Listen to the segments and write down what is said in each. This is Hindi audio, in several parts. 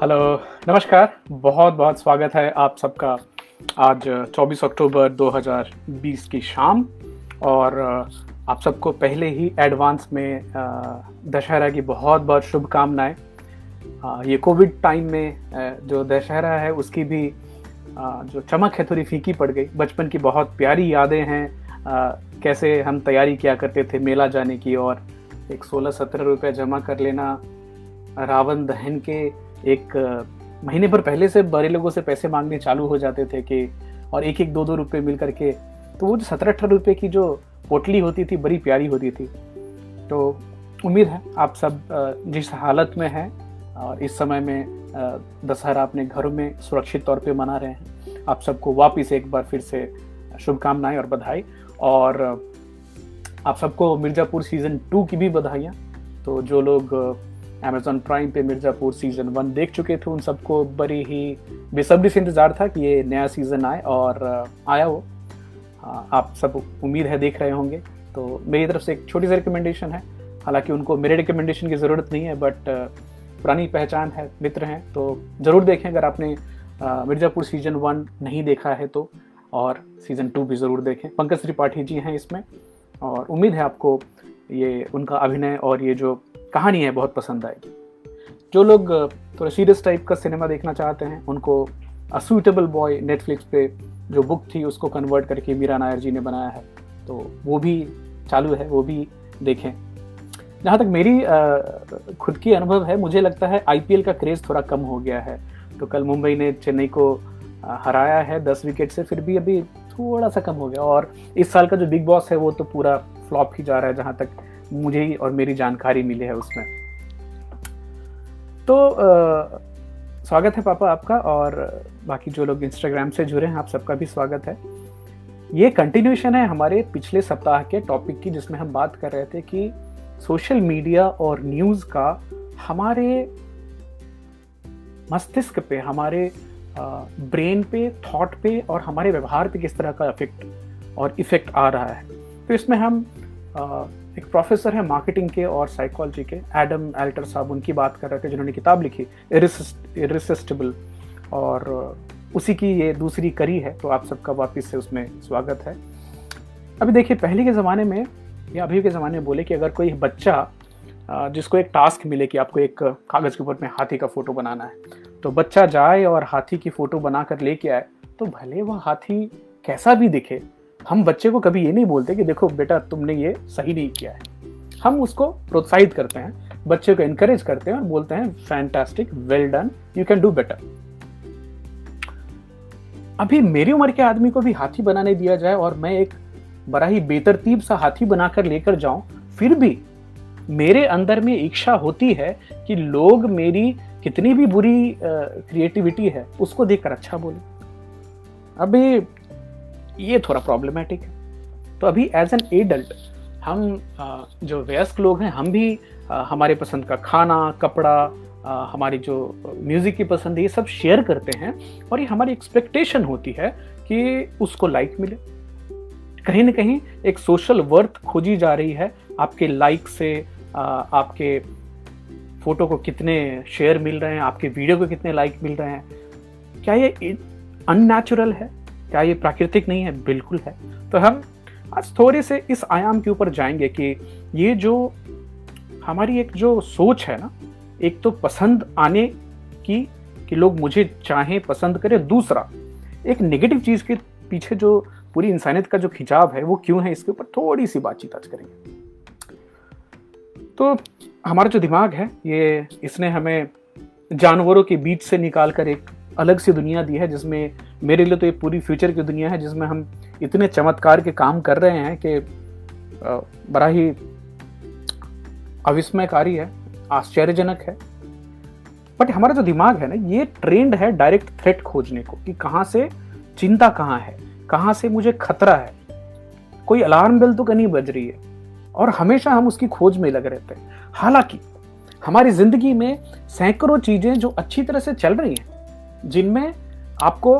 हेलो नमस्कार। बहुत बहुत स्वागत है आप सबका आज 24 अक्टूबर 2020 की शाम। और, आप सबको पहले ही एडवांस में दशहरा की बहुत बहुत शुभकामनाएँ। ये कोविड टाइम में जो दशहरा है उसकी भी जो चमक है थोड़ी फीकी पड़ गई। बचपन की बहुत प्यारी यादें हैं। कैसे हम तैयारी किया करते थे मेला जाने की और एक सोलह सत्रह रुपये जमा कर लेना, रावण दहन के एक महीने भर पहले से बड़े लोगों से पैसे मांगने चालू हो जाते थे कि, और एक एक दो दो रुपये मिल करके तो वो जो सत्रह अठारह रुपये की जो पोटली होती थी, बड़ी प्यारी होती थी। तो उम्मीद है आप सब जिस हालत में हैं और इस समय में दशहरा अपने घरों में सुरक्षित तौर पे मना रहे हैं, आप सबको वापस एक बार फिर से शुभकामनाएँ और बधाई। और आप सबको मिर्ज़ापुर सीज़न टू की भी बधाइयाँ। तो जो लोग अमेजोन प्राइम पे मिर्ज़ापुर सीज़न वन देख चुके थे। उन सबको बड़ी ही बेसब्री से इंतज़ार था कि ये नया सीज़न आए और आया वो। आप सब उम्मीद है देख रहे होंगे। तो मेरी तरफ़ से एक छोटी सी रिकमेंडेशन है। हालाँकि उनको मेरे रिकमेंडेशन की ज़रूरत नहीं है बट पुरानी पहचान है, मित्र हैं। तो ज़रूर देखें अगर आपने मिर्ज़ापुर सीज़न वन नहीं देखा है तो। और सीज़न टू भी ज़रूर देखें। पंकज त्रिपाठी जी हैं इसमें। और उम्मीद है आपको ये उनका अभिनय और ये जो कहानी है, बहुत पसंद आएगी। जो लोग थोड़ा सीरियस टाइप का सिनेमा देखना चाहते हैं, उनको अ सुइटेबल बॉय नेटफ्लिक्स पे जो बुक थी, उसको कन्वर्ट करके मीरा नायर जी ने बनाया है। तो वो भी चालू है, वो भी देखें। जहाँ तक मेरी खुद की अनुभव है, मुझे लगता है आईपीएल का क्रेज़ थोड़ा कम हो गया है। तो कल मुंबई ने चेन्नई को हराया है, दस विकेट से, फिर भी अभी थोड़ा सा कम हो गया। और इस साल का जो बिग बॉस है, वो तो पूरा फ्लॉप ही जा रहा है, जहाँ तक मुझे ही और मेरी जानकारी मिली है उसमें। तो आ, स्वागत है पापा आपका और बाकी जो लोग इंस्टाग्राम से जुड़े हैं आप सबका भी स्वागत है। ये कंटिन्यूशन है हमारे पिछले सप्ताह के टॉपिक की जिसमें हम बात कर रहे थे कि सोशल मीडिया और न्यूज़ का हमारे मस्तिष्क पे हमारे ब्रेन पे थॉट पे और हमारे व्यवहार पे किस तरह का इफ़ेक्ट और इफ़ेक्ट आ रहा है। तो इसमें हम एक प्रोफेसर है मार्केटिंग के और साइकोलॉजी के एडम एल्टर साहब, उनकी बात कर रहे थे, जिन्होंने किताब लिखी इरिसिस्टिबल और उसी की ये दूसरी करी है तो आप सबका वापस से उसमें स्वागत है। अभी देखिए, पहले के ज़माने में, या अभी के ज़माने में बोले कि अगर कोई बच्चा जिसको एक टास्क मिले कि आपको एक कागज़ के ऊपर में हाथी का फ़ोटो बनाना है तो बच्चा जाए और हाथी की फ़ोटो बना कर लेके आए तो भले वह हाथी कैसा भी दिखे हम बच्चे को कभी ये नहीं बोलते कि देखो, बेटा, तुमने ये सही नहीं किया है। हम उसको प्रोत्साहित करते हैं, बच्चे को इनकरेज करते हैं और बोलते हैं fantastic well done you can do better अभी मेरी उम्र के आदमी को भी हाथी बनाने दिया जाए और मैं एक बड़ा ही बेतरतीब सा हाथी बनाकर लेकर जाऊँ, फिर भी मेरे अंदर में इच्छा होती है कि लोग मेरी कितनी भी बुरी क्रिएटिविटी है, उसको देखकर अच्छा बोले। अभी ये थोड़ा प्रॉब्लमेटिक है। तो अभी एज एन एडल्ट हम जो वयस्क लोग हैं, हम भी हमारे पसंद का खाना, कपड़ा हमारी जो म्यूज़िक की पसंद है, ये सब शेयर करते हैं और ये हमारी एक्सपेक्टेशन होती है कि उसको लाइक मिले। कहीं ना कहीं एक सोशल वर्थ खोजी जा रही है आपके लाइक से आपके फ़ोटो को कितने शेयर मिल रहे हैं, आपके वीडियो को कितने लाइक मिल रहे हैं। क्या ये अननेचुरल है? क्या ये प्राकृतिक नहीं है? बिल्कुल है। तो हम आज थोड़े से इस आयाम के ऊपर जाएँगे कि ये जो हमारी एक जो सोच है ना, एक तो पसंद आने की कि लोग मुझे चाहें, पसंद करें। दूसरा, एक नेगेटिव चीज़ के पीछे जो पूरी इंसानियत का जो खिंचाव है, वो क्यों है? इसके ऊपर थोड़ी सी बातचीत आज करेंगे। तो हमारा जो दिमाग है, ये इसने हमें जानवरों के बीच से निकाल कर एक अलग सी दुनिया दी है, जिसमें मेरे लिए तो ये पूरी फ्यूचर की दुनिया है, जिसमें हम इतने चमत्कार के काम कर रहे हैं कि बड़ा ही अविस्मयकारी है, आश्चर्यजनक है। बट हमारा जो दिमाग है ना, ये ट्रेंड है डायरेक्ट थ्रेट खोजने को, कि कहाँ से चिंता कहाँ है, कहाँ से मुझे खतरा है। कोई अलार्म बेल तो कहीं बज रही है, और हमेशा हम उसकी खोज में लगे रहते हैं। हालाँकि, हमारी ज़िंदगी में सैकड़ों चीज़ें जो अच्छी तरह से चल रही हैं जिनमें आपको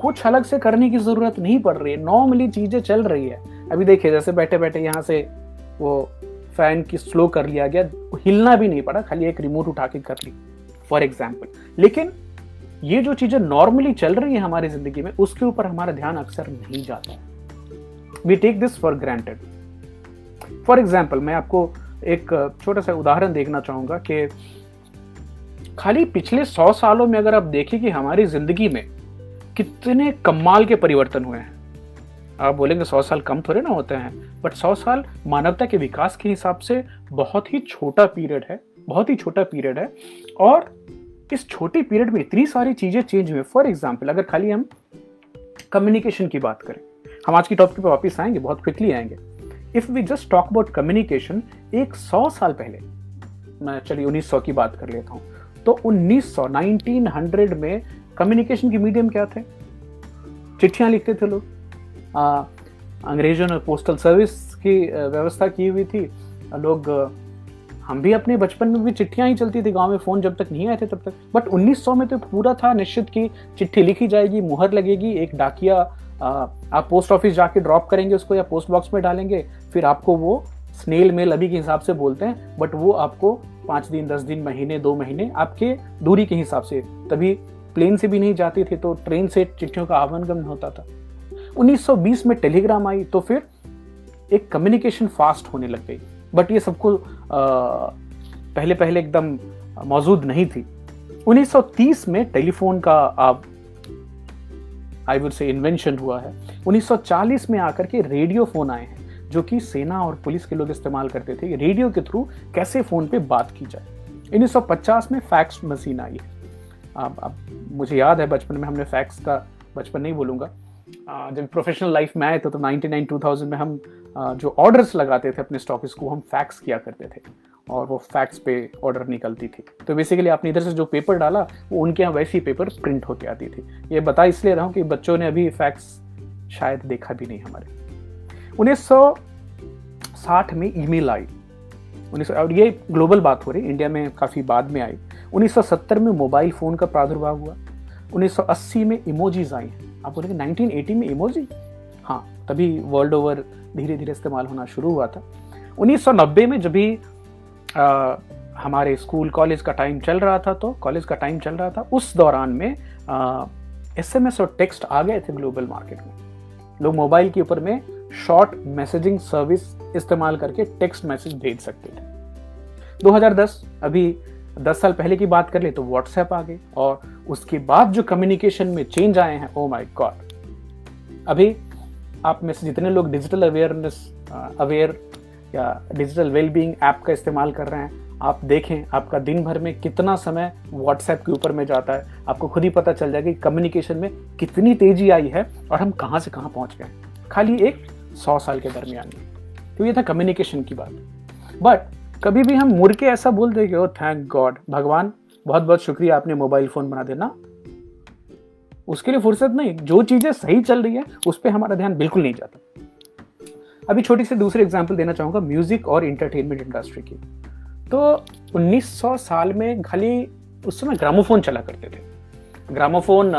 कुछ अलग से करने की ज़रूरत नहीं पड़ रही है नॉर्मली चीज़ें चल रही है। अभी देखिए, जैसे बैठे बैठे यहाँ से वो फ़ैन की स्लो कर लिया गया, हिलना भी नहीं पड़ा, खाली एक रिमोट उठा के कर ली फॉर एग्ज़ाम्पल लेकिन ये जो चीज़ें नॉर्मली चल रही है हमारी ज़िंदगी में, उसके ऊपर हमारा ध्यान अक्सर नहीं जाता we take this for granted for example मैं आपको एक छोटा सा उदाहरण देखना चाहूँगा कि खाली पिछले सौ सालों में अगर आप देखें कि हमारी ज़िंदगी में कितने कमाल के परिवर्तन हुए हैं। आप बोलेंगे सौ साल कम थोड़े ना होते हैं बट सौ साल मानवता के विकास के हिसाब से बहुत ही छोटा पीरियड है, बहुत ही छोटा पीरियड है। और इस छोटे पीरियड में इतनी सारी चीज़ें चेंज हुई फॉर एग्ज़ाम्पल अगर खाली हम कम्युनिकेशन की बात करें, हम आज की टॉपिक पर वापस आएँगे, बहुत क्विकली आएँगे। If we just talk about communication एक सौ साल पहले, मैं चलिए उन्नीस सौ की बात कर लेता हूँ। तो उन्नीस सौ नाइनटीन हंड्रेड में कम्युनिकेशन की मीडियम क्या थे? चिट्ठियाँ लिखते थे लोग। अंग्रेज़ों ने पोस्टल सर्विस की व्यवस्था की हुई थी। लोग हम भी अपने बचपन में भी चिट्ठियाँ ही चलती थी। गाँव में फ़ोन जब तक नहीं आए थे तब तक। बट 1900 में तो पूरा था निश्चित की चिट्ठी लिखी जाएगी, मुहर लगेगी, एक डाकिया आप पोस्ट ऑफ़िस जाके ड्रॉप करेंगे उसको या पोस्ट बॉक्स में डालेंगे, फिर आपको वो स्नेल मेल अभी के हिसाब से बोलते हैं बट वो आपको पाँच दिन, दस दिन, महीने, दो महीने आपके दूरी के हिसाब से। तभी प्लेन से भी नहीं जाते थे तो ट्रेन से चिट्ठियों का आवागमन होता था। 1920 में टेलीग्राम आई तो फिर एक कम्युनिकेशन फास्ट होने लग गई। बट ये सबको पहले पहले एकदम मौजूद नहीं थी। 1930 में टेलीफोन का आप आई वुड से इन्वेंशन हुआ है। 1940 में आकर के रेडियो फ़ोन आए हैं। जो कि सेना और पुलिस के लोग इस्तेमाल करते थे रेडियो के थ्रू कैसे फ़ोन पे बात की जाए। 1950 में फैक्स मशीन आई है। अब अब मुझे याद है, बचपन में हमने फैक्स का, बचपन नहीं बोलूँगा। जब प्रोफेशनल लाइफ में आए थे तो नाइनटी नाइन, टू थाउज़ेंड में हम जो ऑर्डर्स लगाते थे अपने स्टॉकिस को हम फैक्स किया करते थे। और वो फैक्स पे ऑर्डर निकलती थी। तो बेसिकली आपने इधर से जो पेपर डाला, वो उनके यहाँ वैसी पेपर प्रिंट होके आती थी। ये बता इसलिए रहा हूँ कि बच्चों ने अभी फैक्स शायद देखा भी नहीं हमारे। उन्नीस साठ में ईमेल आई। उन्नीस और ये ग्लोबल बात हो रही, इंडिया में काफ़ी बाद में आई। 1970 में मोबाइल फ़ोन का प्रादुर्भाव हुआ। 1980 में इमोजीज आई। आप बोलेंगे 1980 में इमोजी हाँ तभी वर्ल्ड ओवर धीरे धीरे इस्तेमाल होना शुरू हुआ था। 1990 में जब भी हमारे स्कूल, कॉलेज का टाइम चल रहा था तो कॉलेज का टाइम चल रहा था, उस दौरान में एस एम एस और टेक्स्ट आ गए थे ग्लोबल मार्केट में। लोग मोबाइल के ऊपर में शॉर्ट मैसेजिंग सर्विस इस्तेमाल करके टेक्स्ट मैसेज भेज सकते थे। 2010 अभी 10 साल पहले की बात कर ले तो व्हाट्सएप आ गए और उसके बाद जो कम्युनिकेशन में चेंज आए हैं ओ माय गॉड अभी आप में से जितने लोग डिजिटल अवेयरनेस अवेयर या डिजिटल वेलबींग ऐप का इस्तेमाल कर रहे हैं, आप देखें, आपका दिन भर में कितना समय व्हाट्सएप के ऊपर में जाता है। आपको खुद ही पता चल जाएगा कि कम्युनिकेशन में कितनी तेज़ी आई है और हम कहाँ से कहाँ पहुँच गए खाली एक सौ साल के दरमियान। में तो ये था कम्युनिकेशन की बात। बट कभी भी हम मुड़ के ऐसा बोल देंगे ओ थैंक गॉड भगवान बहुत बहुत शुक्रिया आपने मोबाइल फ़ोन बना देना उसके लिए फुर्सत नहीं। जो चीज़ें सही चल रही है, उस पर हमारा ध्यान बिल्कुल नहीं जाता। अभी छोटी सी दूसरी एग्ज़ाम्पल देना चाहूँगा म्यूज़िक और इंटरटेनमेंट इंडस्ट्री की। तो 1900 साल में खाली उस समय ग्रामोफोन चला करते थे। ग्रामोफोन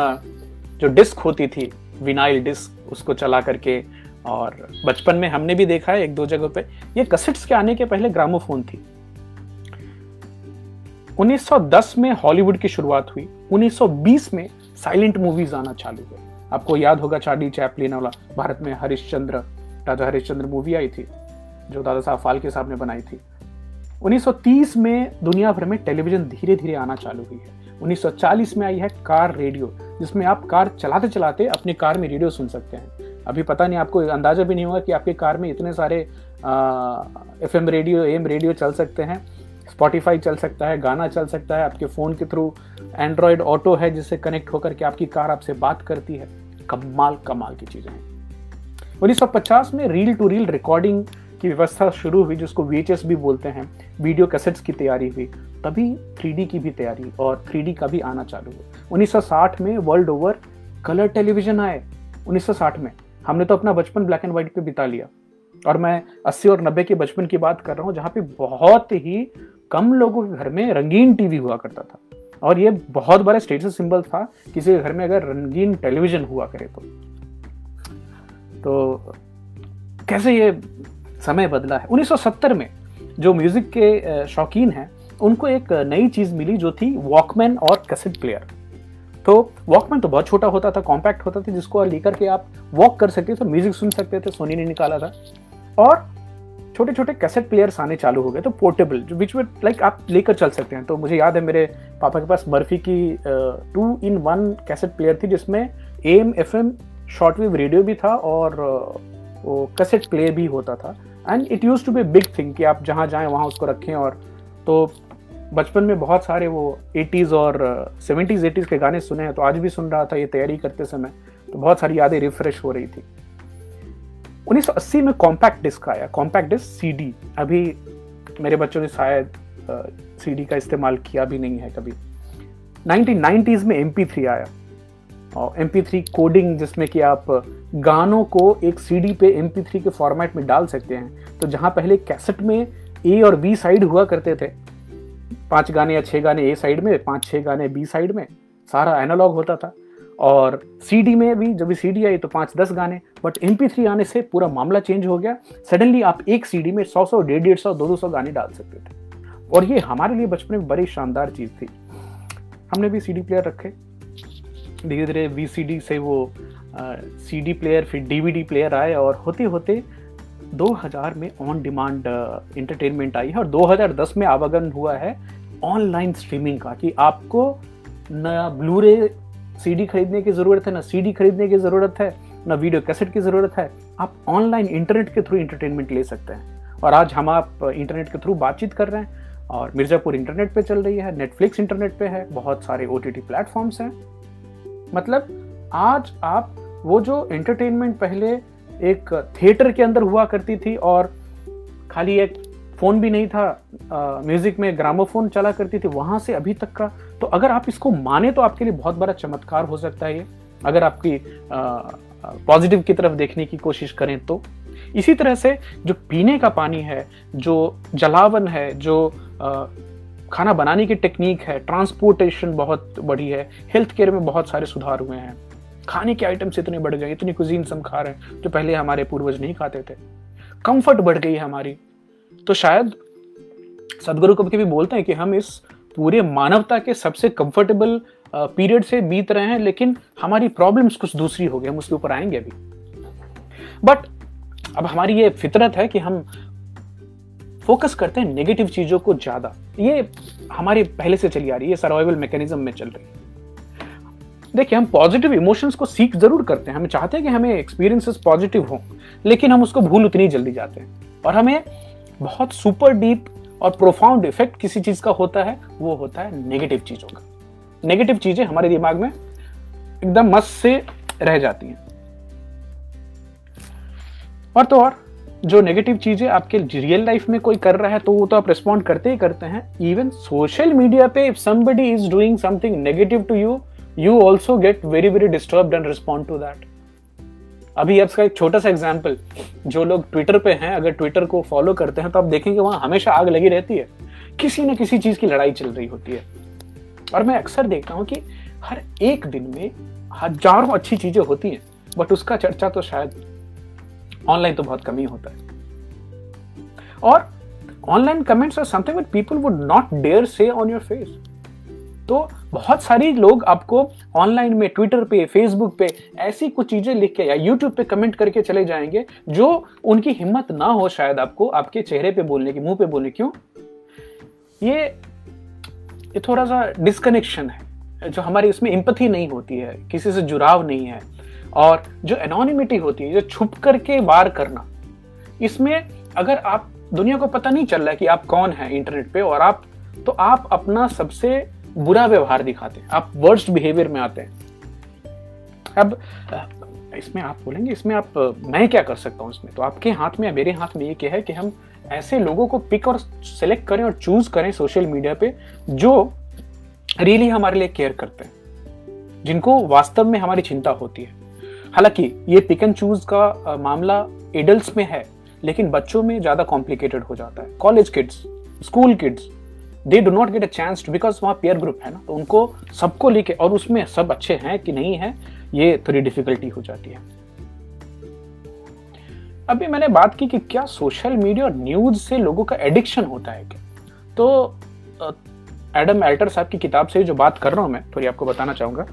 जो डिस्क होती थी विनाइल डिस्क उसको चला करके और बचपन में हमने भी देखा है एक दो जगह पे। ये कसेट्स के आने के पहले ग्रामोफोन थी। 1910 में हॉलीवुड की शुरुआत हुई। 1920 में साइलेंट मूवीज़ आना चालू हुए। आपको याद होगा चार्ली चैपलिन वाला, भारत में हरिश्चंद्र, राजा हरिश्चंद्र मूवी आई थी, जो दादा साहब फाल्के साहब ने बनाई थी। 1930 में दुनिया भर में टेलीविज़न धीरे धीरे आना चालू हुई है। 1940 में आई है कार रेडियो, जिसमें आप कार चलाते चलाते अपने कार में रेडियो सुन सकते हैं। अभी पता नहीं आपको अंदाज़ा भी नहीं होगा कि आपके कार में इतने सारे F M radio M radio चल सकते हैं स्पॉटिफाई चल सकता है, गाना चल सकता है आपके फ़ोन के थ्रू एंड्रॉयड ऑटो है जिससे कनेक्ट होकर के आपकी कार आपसे बात करती है। कमाल कमाल की चीज़ें हैं। उन्नीस सौ पचास में रील टू रील रिकॉर्डिंग की व्यवस्था शुरू हुई, जिसको वी भी बोलते हैं, वीडियो कैसेट्स की तैयारी हुई, तभी थ्री की भी तैयारी और थ्री का भी आना चालू हुआ। 1960 में वर्ल्ड ओवर कलर टेलीविज़न आए। 1960 में हमने तो अपना बचपन ब्लैक एंड व्हाइट पे बिता लिया। और मैं 80 और 90 के बचपन की बात कर रहा हूँ, जहाँ पे बहुत ही कम लोगों के घर में रंगीन टीवी हुआ करता था। और ये बहुत बड़ा स्टेटस सिंबल था, किसी के घर में अगर रंगीन टेलीविज़न हुआ करे तो। तो कैसे ये समय बदला है। 1970 में जो म्यूज़िक के शौकीन हैं, उनको एक नई चीज़ मिली जो थी वॉकमैन और कैसेट प्लेयर। तो वॉकमैन तो बहुत छोटा होता था, कॉम्पैक्ट होता था, जिसको लेकर के आप वॉक कर सकते थे, म्यूज़िक सुन सकते थे, सोनी ने निकाला था। और छोटे छोटे कैसेट प्लेयर्स आने चालू हो गए तो पोर्टेबल, जो बीच में, लाइक आप लेकर चल सकते हैं। तो मुझे याद है, मेरे पापा के पास मर्फी की two in one cassette player थी, जिसमें M F M short wave radio भी था और वो कैसेट प्लेयर भी होता था। And it use to be big thing कि आप जहाँ जाएँ, वहाँ उसको रखें और तो बचपन में बहुत सारे वो 80s और सेवेंटीज़, एटीज़ के गाने सुने हैं तो आज भी सुन रहा था ये तैयारी करते समय तो बहुत सारी यादें रिफ्रेश हो रही थी। 1980 में कॉम्पैक्ट डिस्क आया। कॉम्पैक्ट डिस्क सीडी अभी मेरे बच्चों ने शायद सीडी का इस्तेमाल किया भी नहीं है कभी। 1990s में एम आया। और एम कोडिंग जिसमें कि आप गानों को एक सीडी पे एम के फॉर्मेट में डाल सकते हैं। तो जहाँ पहले कैसेट में ए और बी साइड हुआ करते थे, पाँच गाने या छह गाने ए साइड में, पाँच छह गाने बी साइड में, सारा एनालॉग होता था। और सीडी में भी जब सी आई तो पाँच दस गाने बट एम आने से पूरा मामला चेंज हो गया। सडनली आप एक सीडी में सौ सौ, डेढ़ डेढ़ सौ, दो दो सौ गाने डाल सकते थे। और ये हमारे लिए बचपन में बड़ी शानदार चीज़ थी। हमने भी सीडी प्लेयर रखे। धीरे धीरे वी से वो सी डी प्लेयर फिर डीवीडी प्लेयर आए और होते होते 2000 में ऑन डिमांड इंटरटेनमेंट आई है और 2010 में आवागन हुआ है ऑनलाइन स्ट्रीमिंग का कि आपको न ब्लू ब्लूरे सीडी खरीदने की ज़रूरत है, ना सीडी खरीदने की ज़रूरत है, ना वीडियो कैसेट की ज़रूरत है। आप ऑनलाइन इंटरनेट के थ्रू इंटरटेनमेंट ले सकते हैं। और आज हम आप इंटरनेट के थ्रू बातचीत कर रहे हैं और मिर्ज़ापुर इंटरनेट पे चल रही है नेटफ्लिक्स इंटरनेट पे है, बहुत सारे ओ टी प्लेटफॉर्म्स हैं। मतलब आज आप वो जो एंटरटेनमेंट पहले एक थिएटर के अंदर हुआ करती थी और खाली एक फ़ोन भी नहीं था म्यूज़िक में ग्रामोफोन चला करती थी वहाँ से अभी तक का तो अगर आप इसको माने तो आपके लिए बहुत बड़ा चमत्कार हो सकता है ये। अगर आपकी पॉजिटिव की तरफ़ देखने की कोशिश करें तो। इसी तरह से जो पीने का पानी है जो जलावन है जो आ, खाना बनाने की टेक्निक है ट्रांसपोर्टेशन बहुत बढ़ी है हेल्थ केयर में बहुत सारे सुधार हुए हैं। खाने के आइटम्स इतने बढ़ गए, इतनी कुजीन हम खा रहे हैं, जो पहले हमारे पूर्वज नहीं खाते थे। कंफर्ट बढ़ गई है हमारी। तो शायद सदगुरु कभी कभी बोलते हैं कि हम इस पूरे मानवता के सबसे कंफर्टेबल पीरियड से बीत रहे हैं, लेकिन हमारी प्रॉब्लम्स कुछ दूसरी हो गई, हम उसके ऊपर आएँगे अभी। बट अब हमारी ये फितरत है कि हम फोकस करते हैं नेगेटिव चीज़ों को ज़्यादा। ये हमारे पहले से चली आ रही है सर्वाइवल मैकेनिज्म में चल रही है। देखिए, हम पॉजिटिव इमोशंस को सीख ज़रूर करते हैं। हम चाहते हैं कि हमें एक्सपीरियंसेस पॉजिटिव हो, लेकिन हम उसको भूल उतनी जल्दी जाते हैं। और हमें बहुत सुपर डीप और प्रोफाउंड इफ़ेक्ट किसी चीज़ का होता है, वो होता है नेगेटिव चीज़ों का। नेगेटिव चीज़ें हमारे दिमाग में एकदम मस्त से रह जाती हैं। और तो और, जो नेगेटिव चीज़ें आपके रियल लाइफ में कोई कर रहा है तो वो तो आप रिस्पॉन्ड करते ही करते हैं। इवन सोशल मीडिया पे if somebody is doing something negative to you you also get very very disturb and respond to that अभी इसका एक छोटा सा एग्ज़ाम्पल जो लोग ट्विटर पे हैं, अगर ट्विटर को फॉलो करते हैं तो आप देखेंगे वहाँ हमेशा आग लगी रहती है। किसी न किसी चीज़ की लड़ाई चल रही होती है। और मैं अक्सर देखता हूँ कि हर एक दिन में हज़ारों अच्छी चीज़ें होती हैं बट उसका चर्चा तो शायद ऑनलाइन तो बहुत कम ही होता है। और online comments are something people would not dare say on your face तो बहुत सारी लोग आपको ऑनलाइन में ट्विटर पे फेसबुक पे ऐसी कुछ चीज़ें लिख के या यूट्यूब पे कमेंट करके चले जाएँगे जो उनकी हिम्मत ना हो शायद आपको आपके चेहरे पे बोलने की, मुँह पे बोलने क्यों? ये ये थोड़ा सा डिस्कनेक्शन है, जो हमारी इसमें इंपथी नहीं होती है, किसी से जुड़ाव नहीं है। और जो एनोनिमिटी होती है, जो छुप करके वार करना, इसमें अगर आप, दुनिया को पता नहीं चल रहा है कि आप कौन है इंटरनेट पे और आप तो आप अपना सबसे बुरा व्यवहार दिखाते हैं। आप वर्स्ट बिहेवियर में आते हैं। अब इसमें आप बोलेंगे, इसमें आप मैं क्या कर सकता हूँ इसमें? तो आपके हाथ में मेरे हाथ में ये क्या है कि हम ऐसे लोगों को पिक और सेलेक्ट करें और चूज़ करें सोशल मीडिया पे जो रियली हमारे लिए केयर करते हैं। जिनको वास्तव में हमारी चिंता होती है। हालाँकि ये पिक एंड चूज़ का मामला एडल्ट में है, लेकिन बच्चों में ज़्यादा कॉम्प्लिकेटेड हो जाता है। College kids school kids they do not get a chance to because वहाँ पेयर ग्रुप है ना तो उनको सबको लेके, और उसमें सब अच्छे हैं कि नहीं है, ये थोड़ी डिफिकल्टी हो जाती है। अभी मैंने बात की कि क्या सोशल मीडिया और न्यूज़ से लोगों का एडिक्शन होता है क्या? तो एडम एल्टर साहब की किताब से जो बात कर रहा हूँ मैं, थोड़ी आपको बताना चाहूँगा।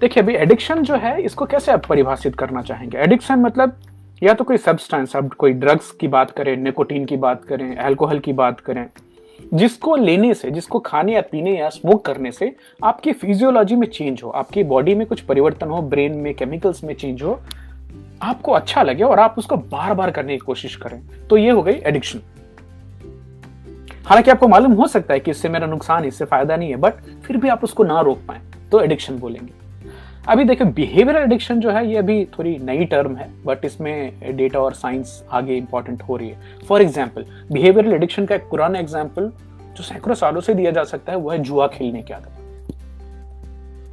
देखिए, अभी एडिक्शन जो है, इसको कैसे आप परिभाषित करना चाहेंगे? एडिक्शन मतलब या तो कोई सब्सटेंस अब कोई ड्रग्स की बात करें निकोटीन की बात करें अल्कोहल की बात करें, जिसको लेने से, जिसको खाने या पीने या स्मोक करने से आपकी फिजियोलॉजी में चेंज हो, आपकी बॉडी में कुछ परिवर्तन हो ब्रेन में केमिकल्स में चेंज हो, आपको अच्छा लगे और आप उसको बार बार करने की कोशिश करें तो ये हो गई एडिक्शन हालाँकि आपको मालूम हो सकता है कि इससे मेरा नुकसान, इससे फ़ायदा नहीं है बट फिर भी आप उसको ना रोक पाए तो एडिक्शन बोलेंगे। अभी देखिए बिहेवियरल एडिक्शन जो है, ये अभी थोड़ी नई टर्म है बट इसमें डेटा और साइंस आगे इंपॉर्टेंट हो रही है। फॉर एग्ज़ाम्पल बिहेवियरल एडिक्शन का एक पुराना एग्ज़ाम्पल जो सैकड़ों सालों से दिया जा सकता है, वो है जुआ खेलने की आदत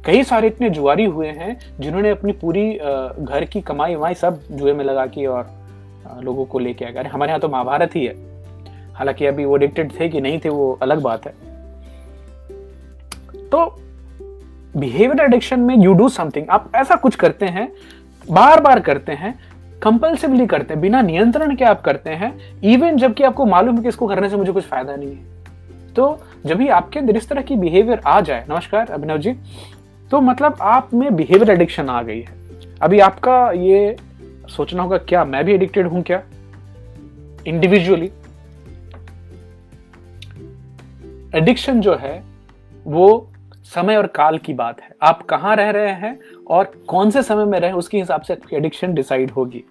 कई सारे इतने जुआरी हुए हैं, जिन्होंने अपनी पूरी घर की कमाई वमाई सब जुए में लगा की और लोगों को लेके आए। हमारे यहाँ तो महाभारत ही है। हालाँकि अभी वो एडिक्टेड थे कि नहीं थे, वो अलग बात है। तो बिहेवियर एडिक्शन में यू डू समथिंग आप ऐसा कुछ करते हैं बार बार करते हैं कंपल्सिवली करते हैं, बिना नियंत्रण के आप करते हैं इवन जबकि आपको मालूम है कि इसको करने से मुझे कुछ फ़ायदा नहीं है। तो जब भी आपके अंदर इस तरह की बिहेवियर आ जाए, नमस्कार, अभिनव जी तो मतलब आप में बिहेवियर एडिक्शन आ गई है। अभी आपका ये सोचना होगा, क्या मैं भी एडिक्टेड हूँ क्या? इंडिविजुअली एडिक्शन जो है, वो समय और काल की बात है। आप कहाँ रह रहे हैं और कौन से समय में रहे उसके हिसाब से आपकी एडिक्शन डिसाइड होगी।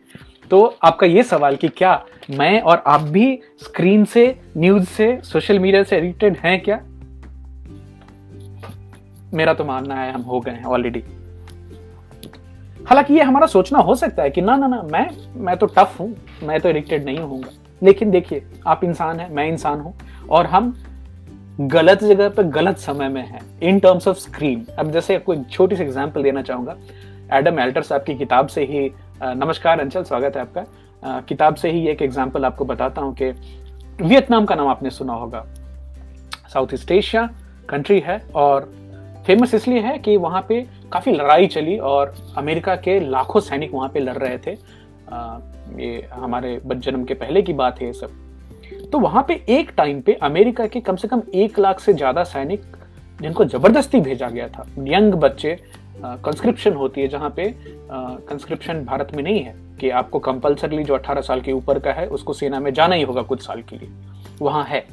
तो आपका ये सवाल कि क्या मैं और आप भी स्क्रीन से न्यूज़ से सोशल मीडिया से एडिक्टेड हैं क्या? मेरा तो मानना है, हम हो गए हैं ऑलरेडी हालाँकि ये हमारा सोचना हो सकता है कि ना ना ना, मैं मैं तो टफ हूँ, मैं तो एडिक्टेड नहीं होऊँगा। लेकिन देखिए, आप इंसान हैं, मैं इंसान हूँ, और हम गलत जगह पर गलत समय में है इन टर्म्स ऑफ़ स्क्रीन अब जैसे आपको एक छोटी सी एग्ज़ाम्पल देना चाहूँगा। एडम एल्टर साहब की किताब से ही नमस्कार अंचल स्वागत है आपका। किताब से ही एक एग्ज़ाम्पल आपको बताता हूँ कि वियतनाम का नाम आपने सुना होगा। साउथ ईस्ट एशिया कंट्री है और फ़ेमस इसलिए है कि वहाँ पे काफ़ी लड़ाई चली और अमेरिका के लाखों सैनिक वहाँ पे लड़ रहे थे। आ, ये हमारे जन्म के पहले की बात है ये सब। तो वहाँ पे एक टाइम पे अमेरिका के कम से कम एक लाख से ज़्यादा सैनिक जिनको ज़बरदस्ती भेजा गया था। यंग बच्चे कंस्क्रिप्शन होती है जहाँ पे कंस्क्रिप्शन भारत में नहीं है कि आपको कंपल्सरली जो 18 साल के ऊपर का है, उसको सेना में जाना ही होगा कुछ साल के लिए। वहाँ है।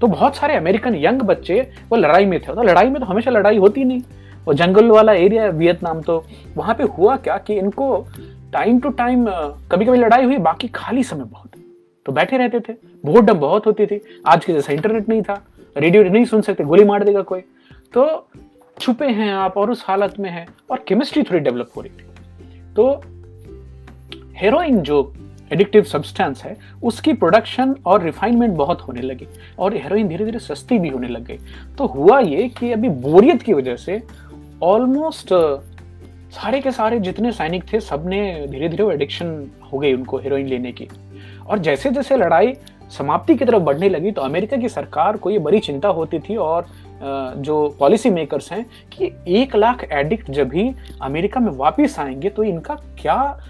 तो बहुत सारे अमेरिकन यंग बच्चे वो लड़ाई में थे। तो लड़ाई में तो हमेशा लड़ाई होती नहीं। वो जंगल वाला एरिया है, वियतनाम तो वहाँ पे हुआ क्या कि इनको टाइम टू टाइम कभी कभी लड़ाई हुई, बाकी खाली समय बहुत। तो बैठे रहते थे। बोर्डम बहुत होती थी। आज के जैसा इंटरनेट नहीं था। रेडियो नहीं सुन सकते, गोली मार देगा कोई। तो छुपे हैं आप और उस हालत में है और केमिस्ट्री थोड़ी डेवलप हो रही थी। तो हेरोइन जो एडिक्टिव सब्सटेंस है, उसकी प्रोडक्शन और रिफाइनमेंट बहुत होने लगी और हेरोइन धीरे धीरे सस्ती भी होने लग गई। तो हुआ ये कि अभी बोरियत की वजह से ऑलमोस्ट सारे के सारे जितने सैनिक थे, सबने धीरे धीरे एडिक्शन हो गई उनको हेरोइन लेने की। और जैसे जैसे लड़ाई समाप्ति की तरफ़ बढ़ने लगी तो अमेरिका की सरकार को ये बड़ी चिंता होती थी और जो पॉलिसी मेकर्स हैं कि एक लाख एडिक्ट जब भी अमेरिका में वापस आएँगे तो इनका क्या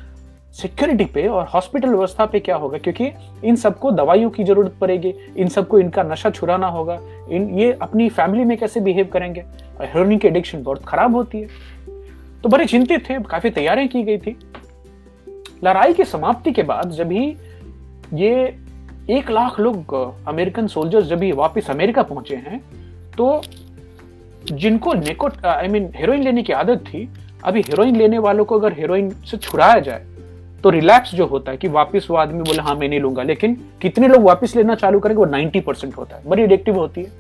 सिक्योरिटी पे और हॉस्पिटल व्यवस्था पे क्या होगा? क्योंकि इन सबको दवाइयों की ज़रूरत पड़ेगी, इन सबको इनका नशा छुड़ाना होगा, इन, ये अपनी फैमिली में कैसे बिहेव करेंगे? और हेरोइन की एडिक्शन बहुत खराब होती है। तो बड़े चिंतित थे, काफ़ी तैयारियाँ की गई थी। लड़ाई की समाप्ति के बाद जब ही ये एक लाख लोग, अमेरिकन सोल्जर्स जब वापस अमेरिका पहुँचे हैं तो जिनको नेकोट आई मीन हेरोइन लेने की आदत थी, अभी हेरोइन लेने वालों को अगर हेरोइन से छुड़ाया जाए तो रिलैक्स जो होता है कि वापस वो आदमी बोले हाँ मैं नहीं लूँगा। लेकिन कितने लोग वापस लेना चालू करेंगे, वो नाइनटी परसेंट होता है। बड़ी एडिक्टिव होती है।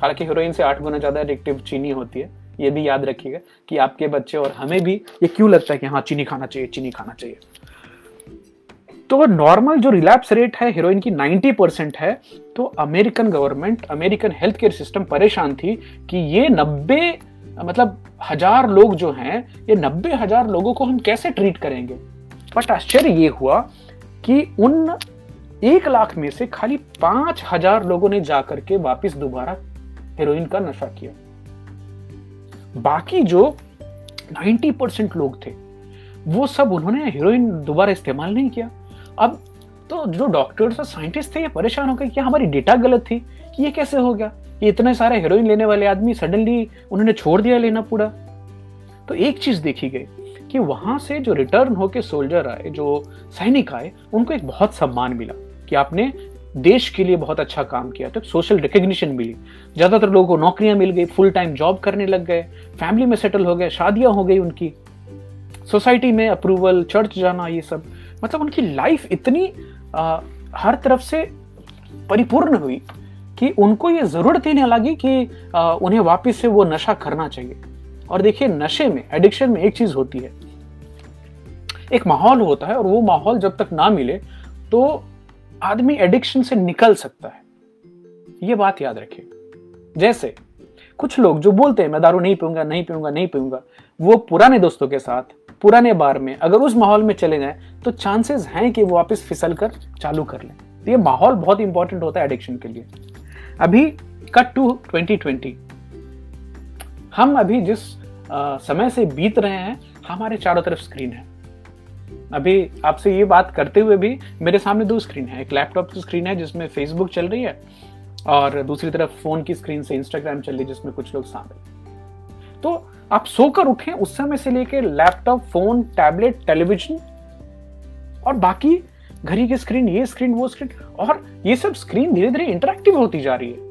हालाँकि हेरोइन से आठ गुना ज़्यादा एडिक्टिव चीनी होती है। ये भी याद रखिएगा कि आपके बच्चे और हमें भी ये क्यों लगता है कि हाँ चीनी खाना चाहिए, चीनी खाना चाहिए? तो नॉर्मल जो रिलैप्स रेट है हीरोइन की 90 परसेंट है तो American government American health care system परेशान थी कि ये नब्बे मतलब हज़ार लोग जो हैं, ये नब्बे हज़ार लोगों को हम कैसे ट्रीट करेंगे? बट आश्चर्य ये हुआ कि उन एक लाख में से खाली पाँच हज़ार लोगों ने जाकर के वापिस दोबारा हेरोइन का नशा किया। बाकी जो 90 परसेंट लोग थे, वो सब उन्होंने हीरोइन दोबारा इस्तेमाल नहीं किया। अब तो जो डॉक्टर्स और साइंटिस्ट थे, ये परेशान हो गए क्या हमारी डेटा गलत थी, कि ये कैसे हो गया? कि इतने सारे हीरोइन लेने वाले आदमी सडनली उन्होंने छोड़ दिया लेना पूरा। तो एक चीज़ देखी गई, कि वहाँ से जो रिटर्न होके सोल्जर आए, जो सैनिक आए, उनको एक बहुत सम्मान मिला, कि आपने देश के लिए बहुत अच्छा काम किया। तो सोशल रिकग्निशन मिली। ज़्यादातर लोगों को नौकरियाँ मिल गई फुल टाइम जॉब करने लग गए फैमिली में सेटल हो गए, शादियाँ हो गई उनकी। सोसाइटी में अप्रूवल चर्च जाना, ये सब। मतलब उनकी लाइफ इतनी आ, हर तरफ़ से परिपूर्ण हुई कि उनको ये ज़रूरत ही नहीं लगी कि आ, उन्हें वापस से वो नशा करना चाहिए। और देखिए नशे में एडिक्शन में एक चीज़ होती है। एक माहौल होता है और वो माहौल जब तक ना मिले तो आदमी एडिक्शन से निकल सकता है। ये बात याद रखिए। जैसे कुछ लोग जो बोलते हैं मैं दारू नहीं पीऊँगा नहीं पीऊँगा नहीं पीऊँगा वो पुराने दोस्तों के साथ पुराने बार में अगर उस माहौल में चले जाएँ तो चांसेस हैं कि वो वापस फिसल कर चालू कर लें। तो ये माहौल बहुत इंपॉर्टेंट होता है एडिक्शन के लिए। अभी कट टू 2020 हम अभी जिस आ, समय से बीत रहे हैं हमारे चारों तरफ़ स्क्रीन है। अभी आपसे ये बात करते हुए भी मेरे सामने दो स्क्रीन है। एक लैपटॉप की स्क्रीन है जिसमें फेसबुक चल रही है और दूसरी तरफ़ फ़ोन की स्क्रीन से इंस्टाग्राम चल रही है जिसमें कुछ लोग शामिल तो आप सोकर उठे, उस समय से लेके लैपटॉप, फ़ोन, टैबलेट, टेलीविज़न, और बाकी घड़ी की स्क्रीन, ये स्क्रीन, वो स्क्रीन, और ये सब स्क्रीन धीरे धीरे इंटरेक्टिव होती जा रही है।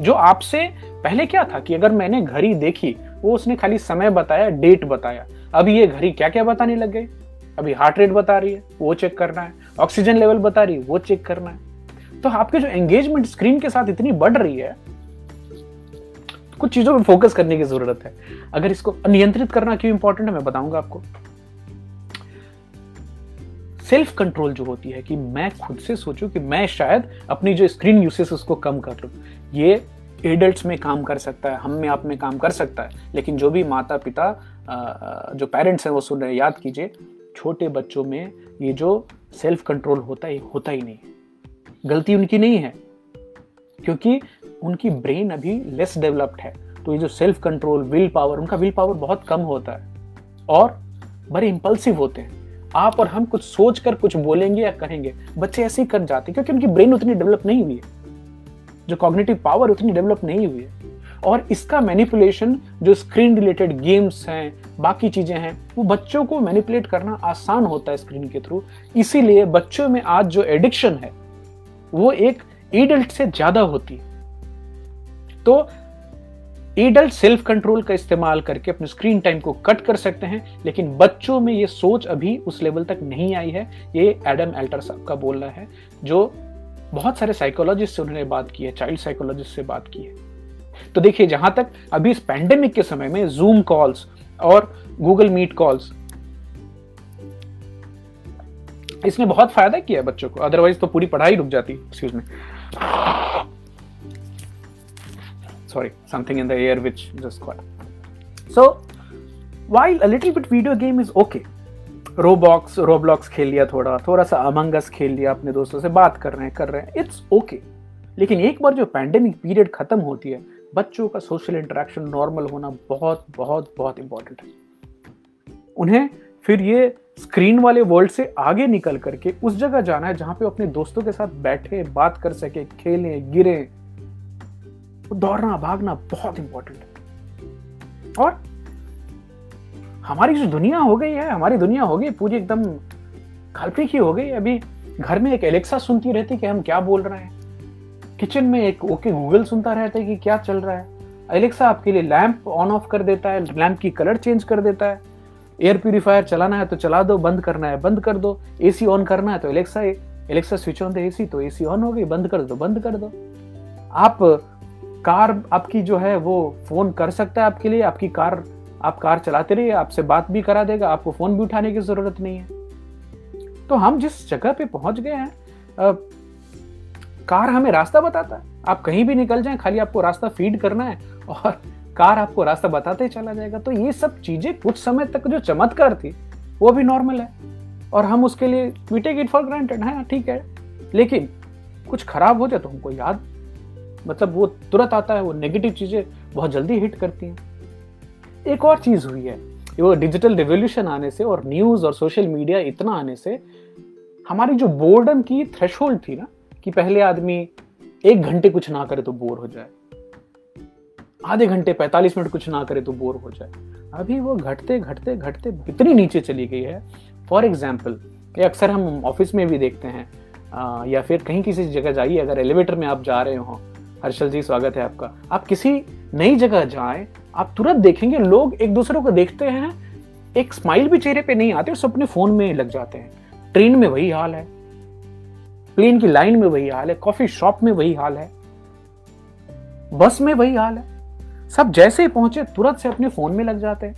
जो आपसे पहले क्या था कि अगर मैंने घड़ी देखी, वो उसने खाली समय बताया डेट बताया। अब ये घड़ी क्या क्या बताने लग गए अभी हार्ट रेट बता रही है, वो चेक करना है। ऑक्सीजन लेवल बता रही है, वो चेक करना है। तो आपके जो एंगेजमेंट स्क्रीन के साथ इतनी बढ़ रही है कुछ चीज़ों पर फोकस करने की ज़रूरत है। अगर इसको नियंत्रित करना क्यों इंपॉर्टेंट है, मैं बताऊँगा आपको। सेल्फ कंट्रोल जो होती है कि मैं खुद से सोचूं कि मैं शायद अपनी जो स्क्रीन यूसेस उसको कम कर लूँ। ये एडल्ट्स में काम कर सकता है, हम में, आप में काम कर सकता है। लेकिन जो भी माता पिता जो पेरेंट्स हैं, वो सुन रहे हैं, याद कीजिए, छोटे बच्चों में ये जो सेल्फ कंट्रोल होता है, होता ही नहीं गलती उनकी नहीं है। क्योंकि उनकी ब्रेन अभी लेस डेवलप्ड है। तो ये जो सेल्फ कंट्रोल विल पावर उनका विल पावर बहुत कम होता है। और बड़े इंपल्सिव होते हैं। आप और हम कुछ सोच कर कुछ बोलेंगे या कहेंगे, बच्चे ऐसे ही कर जाते हैं, क्योंकि उनकी ब्रेन उतनी डेवलप नहीं हुई है। जो कॉग्निटिव पावर उतनी डेवलप नहीं हुई है। और इसका मैनिपुलेशन जो स्क्रीन रिलेटेड गेम्स हैं, बाकी चीज़ें हैं, वो बच्चों को मैनिपुलेट करना आसान होता है स्क्रीन के थ्रू इसीलिए बच्चों में आज जो एडिक्शन है, वो एक एडल्ट से ज़्यादा होती है। तो एडल्ट सेल्फ कंट्रोल का इस्तेमाल करके अपने स्क्रीन टाइम को कट कर सकते हैं, लेकिन बच्चों में ये सोच अभी उस लेवल तक नहीं आई है। ये एडम एल्टर साहब का बोलना है, जो बहुत सारे साइकोलॉजिस्ट से उन्होंने बात की है चाइल्ड साइकोलॉजिस्ट से बात की है। तो देखिए, जहाँ तक अभी इस पैंडेमिक के समय में जूम कॉल्स और गूगल मीट कॉल्स इसने बहुत फ़ायदा किया बच्चों को। अदरवाइज़ तो पूरी पढ़ाई रुक जाती एक्सक्यूज में sorry, something in the air which just got so, while a little bit video game is okay Roblox Roblox खेल लिया थोड़ा थोड़ा सा अमंगस खेल लिया, अपने दोस्तों से बात कर रहे हैं, कर रहे हैं इट्स ओके okay. लेकिन एक बार जो पैंडेमिक पीरियड खत्म होती है, बच्चों का सोशल इंटरेक्शन नॉर्मल होना बहुत बहुत बहुत इंपॉर्टेंट है उन्हें फिर ये स्क्रीन वाले वर्ल्ड से आगे निकल करके उस जगह जाना है जहाँ पे अपने दोस्तों के साथ बैठे, बात कर सके, खेलें, गिरे दौड़ना, भागना बहुत इंपॉर्टेंट है। और हमारी जो दुनिया हो गई है, हमारी दुनिया हो गई, पूरी एकदम काल्पनिक ही हो गई अभी घर में एक एलेक्सा सुनती रहती कि हम क्या बोल रहे हैं। किचन में एक ओके गूगल सुनता रहता है कि क्या चल रहा है। एलेक्सा आपके लिए लैंप ऑन ऑफ़ कर देता है लैंप की कलर चेंज कर देता है। एयर प्यूरिफायर चलाना है तो चला दो, बंद करना है, बंद कर दो। एसी ऑन करना है तो Alexa Alexa switch on the AC तो एसी ऑन हो गई, बंद कर दो, बंद कर दो। आप कार आपकी जो है वो फ़ोन कर सकता है आपके लिए, आपकी कार, आप कार चलाते रहिए, आपसे बात भी करा देगा, आपको फ़ोन भी उठाने की ज़रूरत नहीं है। तो हम जिस जगह पे पहुँच गए हैं कार हमें रास्ता बताता है। आप कहीं भी निकल जाएँ, खाली आपको रास्ता फ़ीड करना है और कार आपको रास्ता बताते ही चला जाएगा। तो ये सब चीज़ें कुछ समय तक जो चमत्कार थी, वो भी नॉर्मल है और हम उसके लिए we take it for granted है, ठीक है। लेकिन कुछ खराब हो जाए तो हमको याद मतलब वो तुरंत आता है वो नेगेटिव चीज़ें बहुत जल्दी हिट करती हैं। एक और चीज़ हुई है वो डिजिटल रिवोल्यूशन आने से और न्यूज़ और सोशल मीडिया इतना आने से हमारी जो बोर्डम की थ्रेश थी ना कि पहले आदमी एक घंटे कुछ ना करे तो बोर हो जाए। आधे घंटे पैंतालीस मिनट कुछ ना करे तो बोर हो जाए। अभी वो घटते घटते घटते इतनी नीचे चली गई है। फॉर एग्ज़ाम्पल ये अक्सर हम ऑफ़िस में भी देखते हैं आ, या फिर कहीं किसी जगह जाइए अगर एलिवेटर में आप जा रहे हो हर्षल जी, स्वागत है आपका। आप किसी नई जगह जाएँ, आप तुरंत देखेंगे, लोग एक दूसरे को देखते हैं, एक स्माइल भी चेहरे पे नहीं आते सब अपने फ़ोन में लग जाते हैं। ट्रेन में वही हाल है। प्लेन की लाइन में वही हाल है। कॉफ़ी शॉप में वही हाल है। बस में वही हाल है। सब जैसे ही पहुँचे, तुरंत से अपने फ़ोन में लग जाते हैं।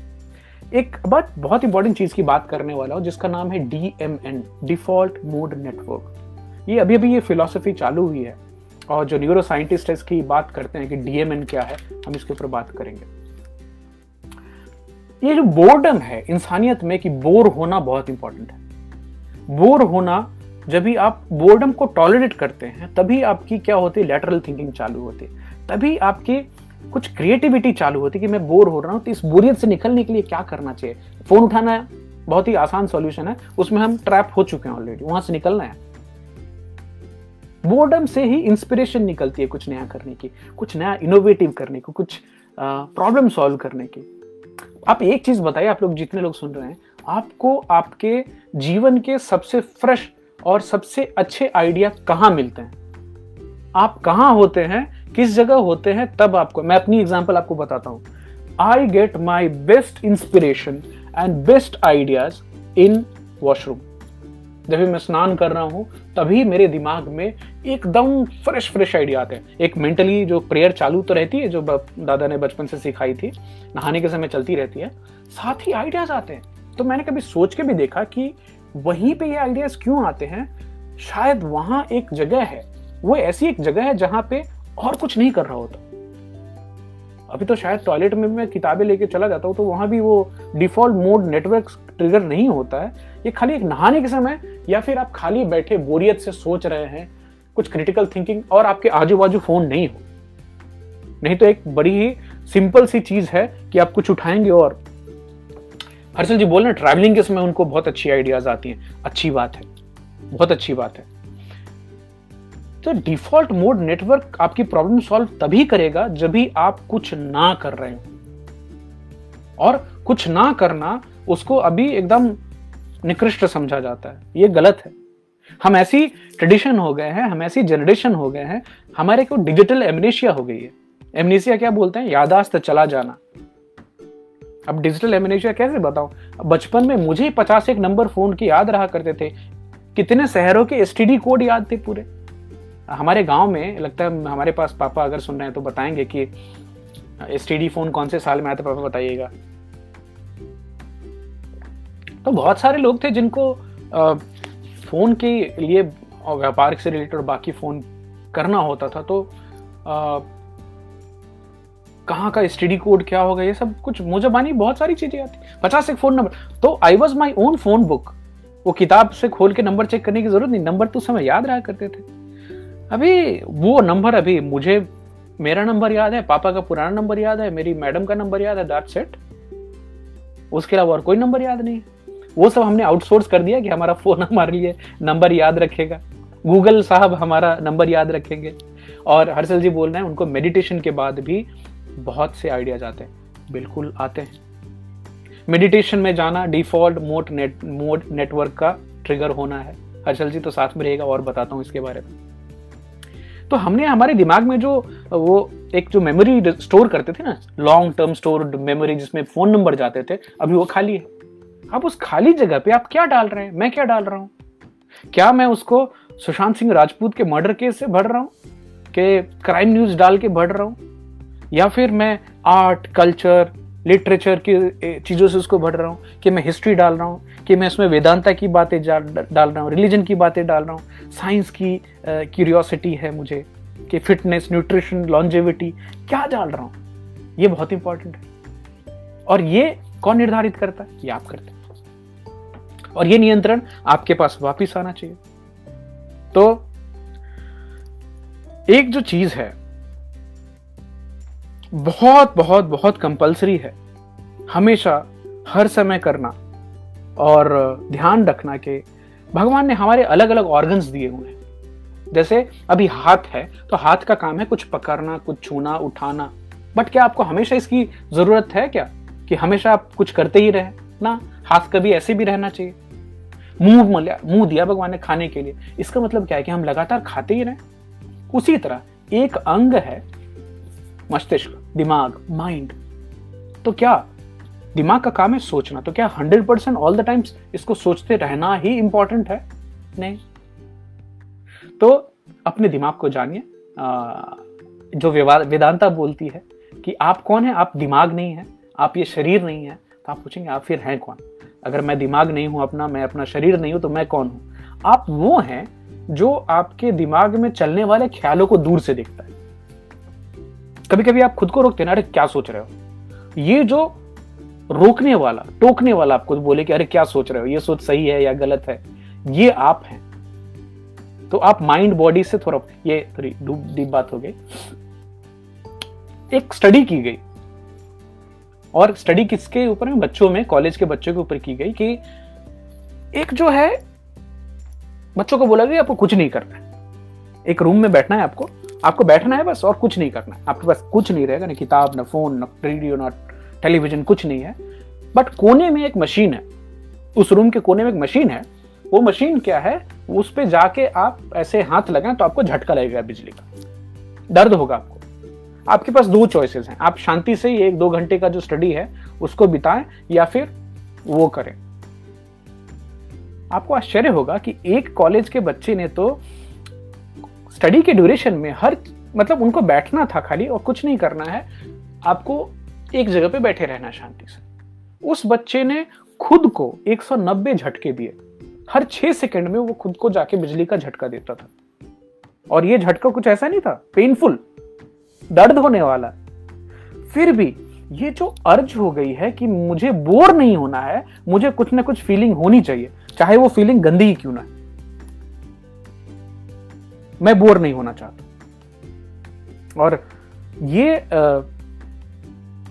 एक बात बहुत इंपॉर्टेंट चीज़ की बात करने वाला हूँ, जिसका नाम है डीएमएन डिफ़ॉल्ट मोड नेटवर्क ये अभी अभी ये फिलोसफी चालू हुई है। और जो न्यूरो साइंटिस्ट है, इसकी बात करते हैं कि डीएमएन क्या है, हम इसके ऊपर बात करेंगे। ये जो बोर्डम है, इंसानियत में कि बोर होना बहुत इंपॉर्टेंट है। बोर होना, जब भी आप बोर्डम को टॉलरेट करते हैं, तभी आपकी क्या होती है लेटरल थिंकिंग चालू होती है। तभी आपकी कुछ क्रिएटिविटी चालू होती है कि मैं बोर हो रहा हूँ तो इस बोरियत से निकलने के लिए क्या करना चाहिए? फ़ोन उठाना है, बहुत ही आसान सॉल्यूशन है, उसमें हम ट्रैप हो चुके हैं ऑलरेडी वहाँ से निकलना है। बोर्डम से ही इंस्पिरेशन निकलती है कुछ नया करने की, कुछ नया इनोवेटिव करने को, कुछ प्रॉब्लम सॉल्व करने की। आप एक चीज़ बताइए, आप लोग जितने लोग सुन रहे हैं, आपको आपके जीवन के सबसे फ्रेश और सबसे अच्छे आइडिया कहाँ मिलते हैं? आप कहाँ होते हैं, किस जगह होते हैं, तब आपको, मैं अपनी एग्ज़ाम्पल आपको बताता हूँ। I get my best inspiration and best ideas in washroom जब भी मैं स्नान कर रहा हूँ, तभी मेरे दिमाग में एकदम फ्रेश फ्रेश आइडिया आते हैं। एक मेंटली जो प्रेयर चालू तो रहती है, जो दादा ने बचपन से सिखाई थी, नहाने के समय चलती रहती है, साथ ही आइडियाज़ आते हैं। तो मैंने कभी सोच के भी देखा कि वहीं पे ये आइडियाज़ क्यों आते हैं? शायद वहाँ एक जगह है, वो ऐसी एक जगह है जहाँ पे और कुछ नहीं कर रहा होता। अभी तो शायद टॉयलेट में मैं किताबें लेके चला जाता हूँ तो वहाँ भी वो डिफ़ॉल्ट मोड नेटवर्क ट्रिगर नहीं होता है। ये खाली एक नहाने के समय या फिर आप खाली बैठे बोरियत से सोच रहे हैं, कुछ क्रिटिकल थिंकिंग और आपके आजू बाजू फ़ोन नहीं हो। नहीं तो एक बड़ी ही सिंपल सी चीज़ है कि आप कुछ उठाएँगे और हर्षल जी बोल रहे ट्रैवलिंग के समय उनको बहुत अच्छी आइडियाज़ आती हैं। अच्छी बात है। बहुत अच्छी बात है। तो डिफ़ॉल्ट मोड नेटवर्क आपकी प्रॉब्लम सॉल्व तभी करेगा जब भी आप कुछ ना कर रहे हो। और कुछ ना करना उसको अभी एकदम निकृष्ट समझा जाता है। ये गलत है। हम ऐसी ट्रेडिशन हो गए हैं, हम ऐसी जनरेशन हो गए हैं, हमारे को डिजिटल एमनेशिया हो गई है। एमनेशिया क्या बोलते हैं? यादाश्त चला जाना। अब डिजिटल एमनेशिया कैसे बताऊँ? बचपन में मुझे पचास एक नंबर फ़ोन की याद रहा करते थे। कितने शहरों के एसटीडी कोड याद थे पूरे। हमारे गाँव में, लगता है हमारे पास पापा अगर सुन रहे हैं तो बताएँगे कि एसटीडी फ़ोन कौन से साल में आया था, पापा बताइएगा। तो बहुत सारे लोग थे जिनको फ़ोन के लिए और व्यापार से रिलेटेड बाकी फ़ोन करना होता था तो कहाँ का स्टडी कोड क्या होगा, ये सब कुछ मुझे बानी बहुत सारी चीज़ें आती। पचास एक फ़ोन नंबर तो I was my own phone book वो किताब से खोल के नंबर चेक करने की ज़रूरत नहीं। नंबर तो समय याद रहा करते थे। अभी वो नंबर अभी मुझे, मेरा नंबर याद है, पापा का पुराना नंबर याद है, मेरी मैडम का नंबर याद है दैट सेट उसके अलावा और कोई नंबर याद नहीं। वो सब हमने आउटसोर्स कर दिया कि हमारा फ़ोन हमारे लिए नंबर याद रखेगा। गूगल साहब हमारा नंबर याद रखेंगे। और हर्षल जी बोल रहे हैं, उनको मेडिटेशन के बाद भी बहुत से आइडियाज़ आते हैं। बिल्कुल आते हैं। मेडिटेशन में जाना default mode net mode network का ट्रिगर होना है। हर्षल जी तो साथ में रहेगा, और बताता हूँ इसके बारे में। तो हमने हमारे दिमाग में जो, वो एक जो मेमोरी स्टोर करते थे ना लॉन्ग टर्म स्टोर मेमोरी जिसमें फ़ोन नंबर जाते थे, अभी वो खाली है। अब उस खाली जगह पे आप क्या डाल रहे हैं? मैं क्या डाल रहा हूँ? क्या मैं उसको सुशांत सिंह राजपूत के मर्डर केस से भर रहा हूँ? कि क्राइम न्यूज़ डाल के भर रहा हूँ? या फिर मैं आर्ट कल्चर लिटरेचर की चीज़ों से उसको भर रहा हूँ, कि मैं हिस्ट्री डाल रहा हूँ, कि मैं उसमें वेदांता की बातें डाल रहा हूँ, रिलीजन की बातें डाल रहा हूँ, साइंस की क्यूरियोसिटी है मुझे, कि फिटनेस न्यूट्रिशन लॉन्जेविटी क्या डाल रहा हूँ? ये बहुत इंपॉर्टेंट है। और ये कौन निर्धारित करता है? ये आप करते हैं। और ये नियंत्रण आपके पास वापिस आना चाहिए। तो एक जो चीज़ है बहुत बहुत बहुत कंपलसरी है। हमेशा, हर समय करना और ध्यान रखना कि भगवान ने हमारे अलग अलग ऑर्गन्स दिए हुए हैं। जैसे अभी हाथ है तो हाथ का काम है कुछ पकड़ना, कुछ छूना, उठाना। बट क्या आपको हमेशा इसकी ज़रूरत है क्या? कि हमेशा आप कुछ करते ही रहे? ना, हाथ कभी ऐसे भी रहना चाहिए। मुँह मल्या मुँह दिया भगवान ने खाने के लिए। इसका मतलब क्या है कि हम लगातार खाते ही रहे? उसी तरह एक अंग है मस्तिष्क, दिमाग माइंड तो क्या दिमाग का काम है सोचना? तो क्या hundred percent all the times इसको सोचते रहना ही इंपॉर्टेंट है? नहीं। तो अपने दिमाग को जानिए। जो वेदांता बोलती है कि आप कौन है? आप दिमाग नहीं है। आप ये शरीर नहीं है। तो आप पूछेंगे, आप फिर हैं कौन? अगर मैं दिमाग नहीं हूँ अपना, मैं अपना शरीर नहीं हूँ तो मैं कौन हूँ? आप वो हैं जो आपके दिमाग में चलने वाले ख्यालों को दूर से देखता है। कभी कभी आप खुद को रोकते ना, अरे क्या सोच रहे हो? ये जो रोकने वाला, टोकने वाला आपको बोले कि अरे क्या सोच रहे हो? ये सोच सही है या गलत है? ये आप हैं। तो आप माइंड बॉडी से थोड़ा, ये थोड़ी डीप बात हो गई। एक स्टडी की गई। और स्टडी किसके ऊपर है बच्चों में कॉलेज के बच्चों के ऊपर की गई कि एक जो है, बच्चों को बोला गया आपको कुछ नहीं करना है। एक रूम में बैठना है आपको। आपको बैठना है बस और कुछ नहीं करना है। आपके पास कुछ नहीं रहेगा, ना किताब, ना फ़ोन, ना रेडियो, ना टेलीविज़न, कुछ नहीं है। बट कोने में एक मशीन है, उस रूम के कोने में एक मशीन है। वो मशीन क्या है? उस पर जाके आप ऐसे हाथ लगाएँ तो आपको झटका लगेगा बिजली का। दर्द होगा आपको। आपके पास दो चॉइसेस हैं। आप शांति से ही एक दो घंटे का जो स्टडी है, उसको बिताएँ या फिर वो करें। आपको आश्चर्य होगा कि एक कॉलेज के बच्चे ने तो स्टडी के ड्यूरेशन में हर मतलब उनको बैठना था खाली और कुछ नहीं करना है, आपको एक जगह पे बैठे रहना शांति से। उस बच्चे ने खुद को 190 झटके दिए। हर छह सेकंड में वो खुद को जाके बिजली का झटका देता था। और ये झटका कुछ ऐसा नहीं था पेनफुल दर्द होने वाला। फिर भी ये जो अर्ज़ हो गई है कि मुझे बोर नहीं होना है, मुझे कुछ ना कुछ फीलिंग होनी चाहिए, चाहे वो फीलिंग गंदी ही क्यों ना मैं बोर नहीं होना चाहता। और ये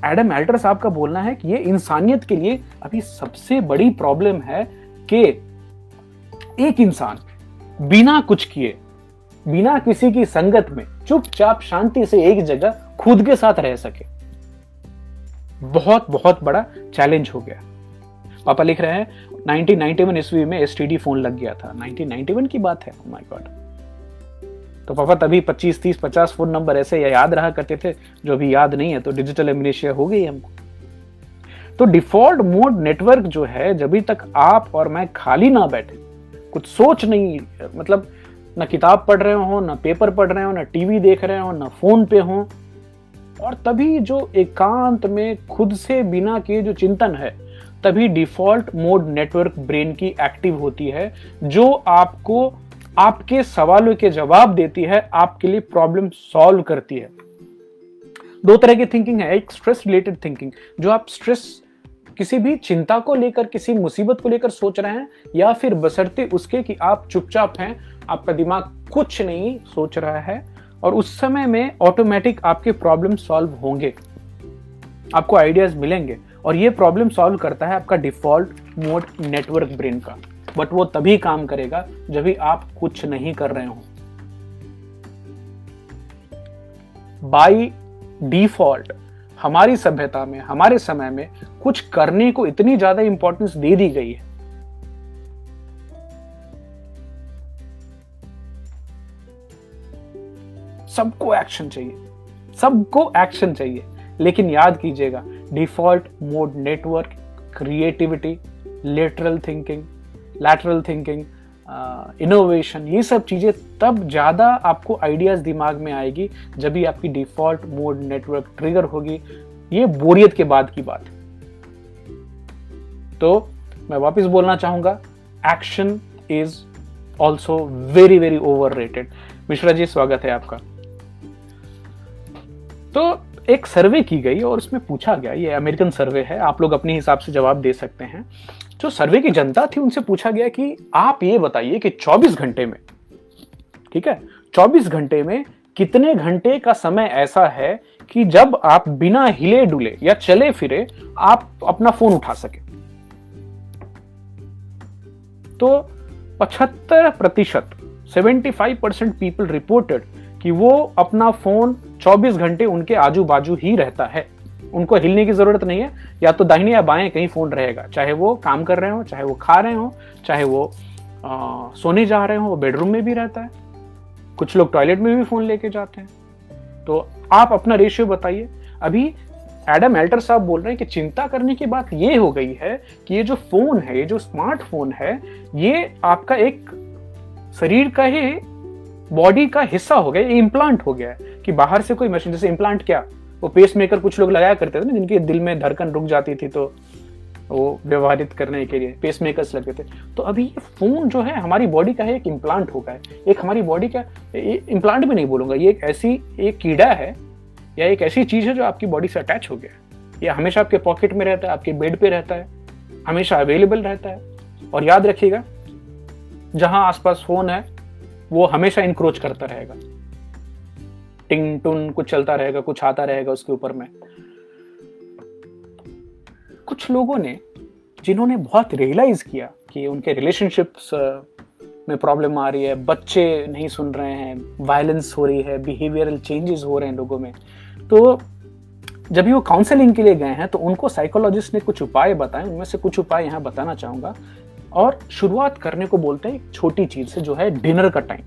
एडम एल्टर साहब का बोलना है कि ये इंसानियत के लिए अभी सबसे बड़ी प्रॉब्लम है कि एक इंसान बिना कुछ किए, बिना किसी की संगत में, चुपचाप शांति से एक जगह खुद के साथ रह सके। बहुत बहुत बड़ा चैलेंज हो गया। पापा लिख रहे हैं 1991 ईस्वी में एसटीडी फ़ोन लग गया था। 1991 की बात है? माय oh गॉड तो पापा तभी 25 30 50 फ़ोन नंबर ऐसे या याद रहा करते थे, जो अभी याद नहीं है तो डिजिटल एमिनेशिया हो गई हमको। तो डिफ़ॉल्ट मोड नेटवर्क जो है, जब तक आप और मैं खाली ना बैठे, कुछ सोच नहीं मतलब ना किताब पढ़ रहे हो, ना पेपर पढ़ रहे हो, ना टीवी देख रहे हो, ना फ़ोन पे हो, और तभी जो एकांत में खुद से बिना किए जो चिंतन है, तभी डिफ़ॉल्ट मोड नेटवर्क ब्रेन की एक्टिव होती है, जो आपको आपके सवालों के जवाब देती है, आपके लिए प्रॉब्लम सॉल्व करती है। दो तरह की थिंकिंग है, एक स्ट्रेस रिलेटेड थिंकिंग जो आप स्ट्रेस किसी भी चिंता को लेकर, किसी मुसीबत को लेकर सोच रहे हैं, या फिर बसरते उसके कि आप चुपचाप हैं, आपका दिमाग कुछ नहीं सोच रहा है, और उस समय में ऑटोमेटिक आपके प्रॉब्लम सॉल्व होंगे। आपको आइडियाज़ मिलेंगे, और ये प्रॉब्लम सॉल्व करता है आपका डिफ़ॉल्ट मोड नेटवर्क ब्रेन का। बट वो तभी काम करेगा जब भी आप कुछ नहीं कर रहे हो। बाई डिफ़ॉल्ट हमारी सभ्यता में, हमारे समय में कुछ करने को इतनी ज़्यादा इंपॉर्टेंस दे दी गई है। सबको एक्शन चाहिए। सबको एक्शन चाहिए। लेकिन याद कीजिएगा default mode network creativity lateral thinking lateral thinking innovation ये सब चीज़ें तब ज़्यादा आपको आइडियाज़ दिमाग में आएगी जब भी आपकी डिफ़ॉल्ट मोड नेटवर्क ट्रिगर होगी। ये बोरियत के बाद की बात। तो मैं वापस बोलना चाहूँगा action is also very very overrated Mishra ji, स्वागत है आपका। तो एक सर्वे की गई और उसमें पूछा गया, ये अमेरिकन सर्वे है, आप लोग अपने हिसाब से जवाब दे सकते हैं। जो सर्वे की जनता थी उनसे पूछा गया कि आप ये बताइए कि 24 घंटे में, ठीक है 24 घंटे में कितने घंटे का समय ऐसा है कि जब आप बिना हिले डुले या चले फिरे आप अपना फ़ोन उठा सके। तो 75 प्रतिशत 75 परसेंट पीपल रिपोर्टेड कि वो अपना फ़ोन 24 घंटे उनके आजू बाजू ही रहता है। उनको हिलने की ज़रूरत नहीं है या तो दाहिने या बाएँ कहीं फ़ोन रहेगा। चाहे वो काम कर रहे हो चाहे वो खा रहे हो चाहे वो आ, सोने जा रहे हो बेडरूम में भी रहता है। कुछ लोग टॉयलेट में भी फ़ोन लेके जाते हैं। तो आप अपना रेशियो बताइए। अभी एडम एल्टर साहब बोल रहे हैं कि चिंता करने की बात ये हो गई है कि ये जो फ़ोन है ये जो स्मार्टफ़ोन है ये आपका एक शरीर का ही बॉडी का हिस्सा हो गया इम्प्लांट हो गया है कि बाहर से कोई मशीन जैसे इम्प्लांट क्या? वो पेस मेकर कुछ लोग लगाया करते थे ना, जिनके दिल में धड़कन रुक जाती थी तो वो व्यवहारित करने के लिए पेस मेकर्स लगे थे। तो अभी ये फ़ोन जो है, हमारी बॉडी का है, एक इम्प्लांट होगा एक हमारी बॉडी का इम्प्लांट भी नहीं बोलूँगा, ये एक ऐसी एक कीड़ा है, या एक ऐसी चीज़ है जो आपकी बॉडी से अटैच हो गया है। ये हमेशा आपके पॉकेट में रहता है, आपके बेड पे रहता है, हमेशा अवेलेबल रहता है। और याद रखिएगा, जहाँ आसपास फ़ोन है वो हमेशा इंक्रोच करता रहेगा। टिंग टुन कुछ चलता रहेगा, कुछ आता रहेगा उसके ऊपर में। कुछ लोगों ने, जिन्होंने बहुत रियलाइज़ किया कि उनके रिलेशनशिप्स में प्रॉब्लम आ रही है, बच्चे नहीं सुन रहे हैं वायलेंस हो रही है बिहेवियरल चेंजेस हो रहे हैं लोगों में तो जब वो काउंसलिंग के लिए गए हैं तो उनको साइकोलॉजिस्ट ने कुछ उपाय बताए, उनमें से कुछ उपाय यहाँ बताना चाहूँगा। और शुरुआत करने को बोलते हैं एक छोटी चीज़ से, जो है डिनर का टाइम।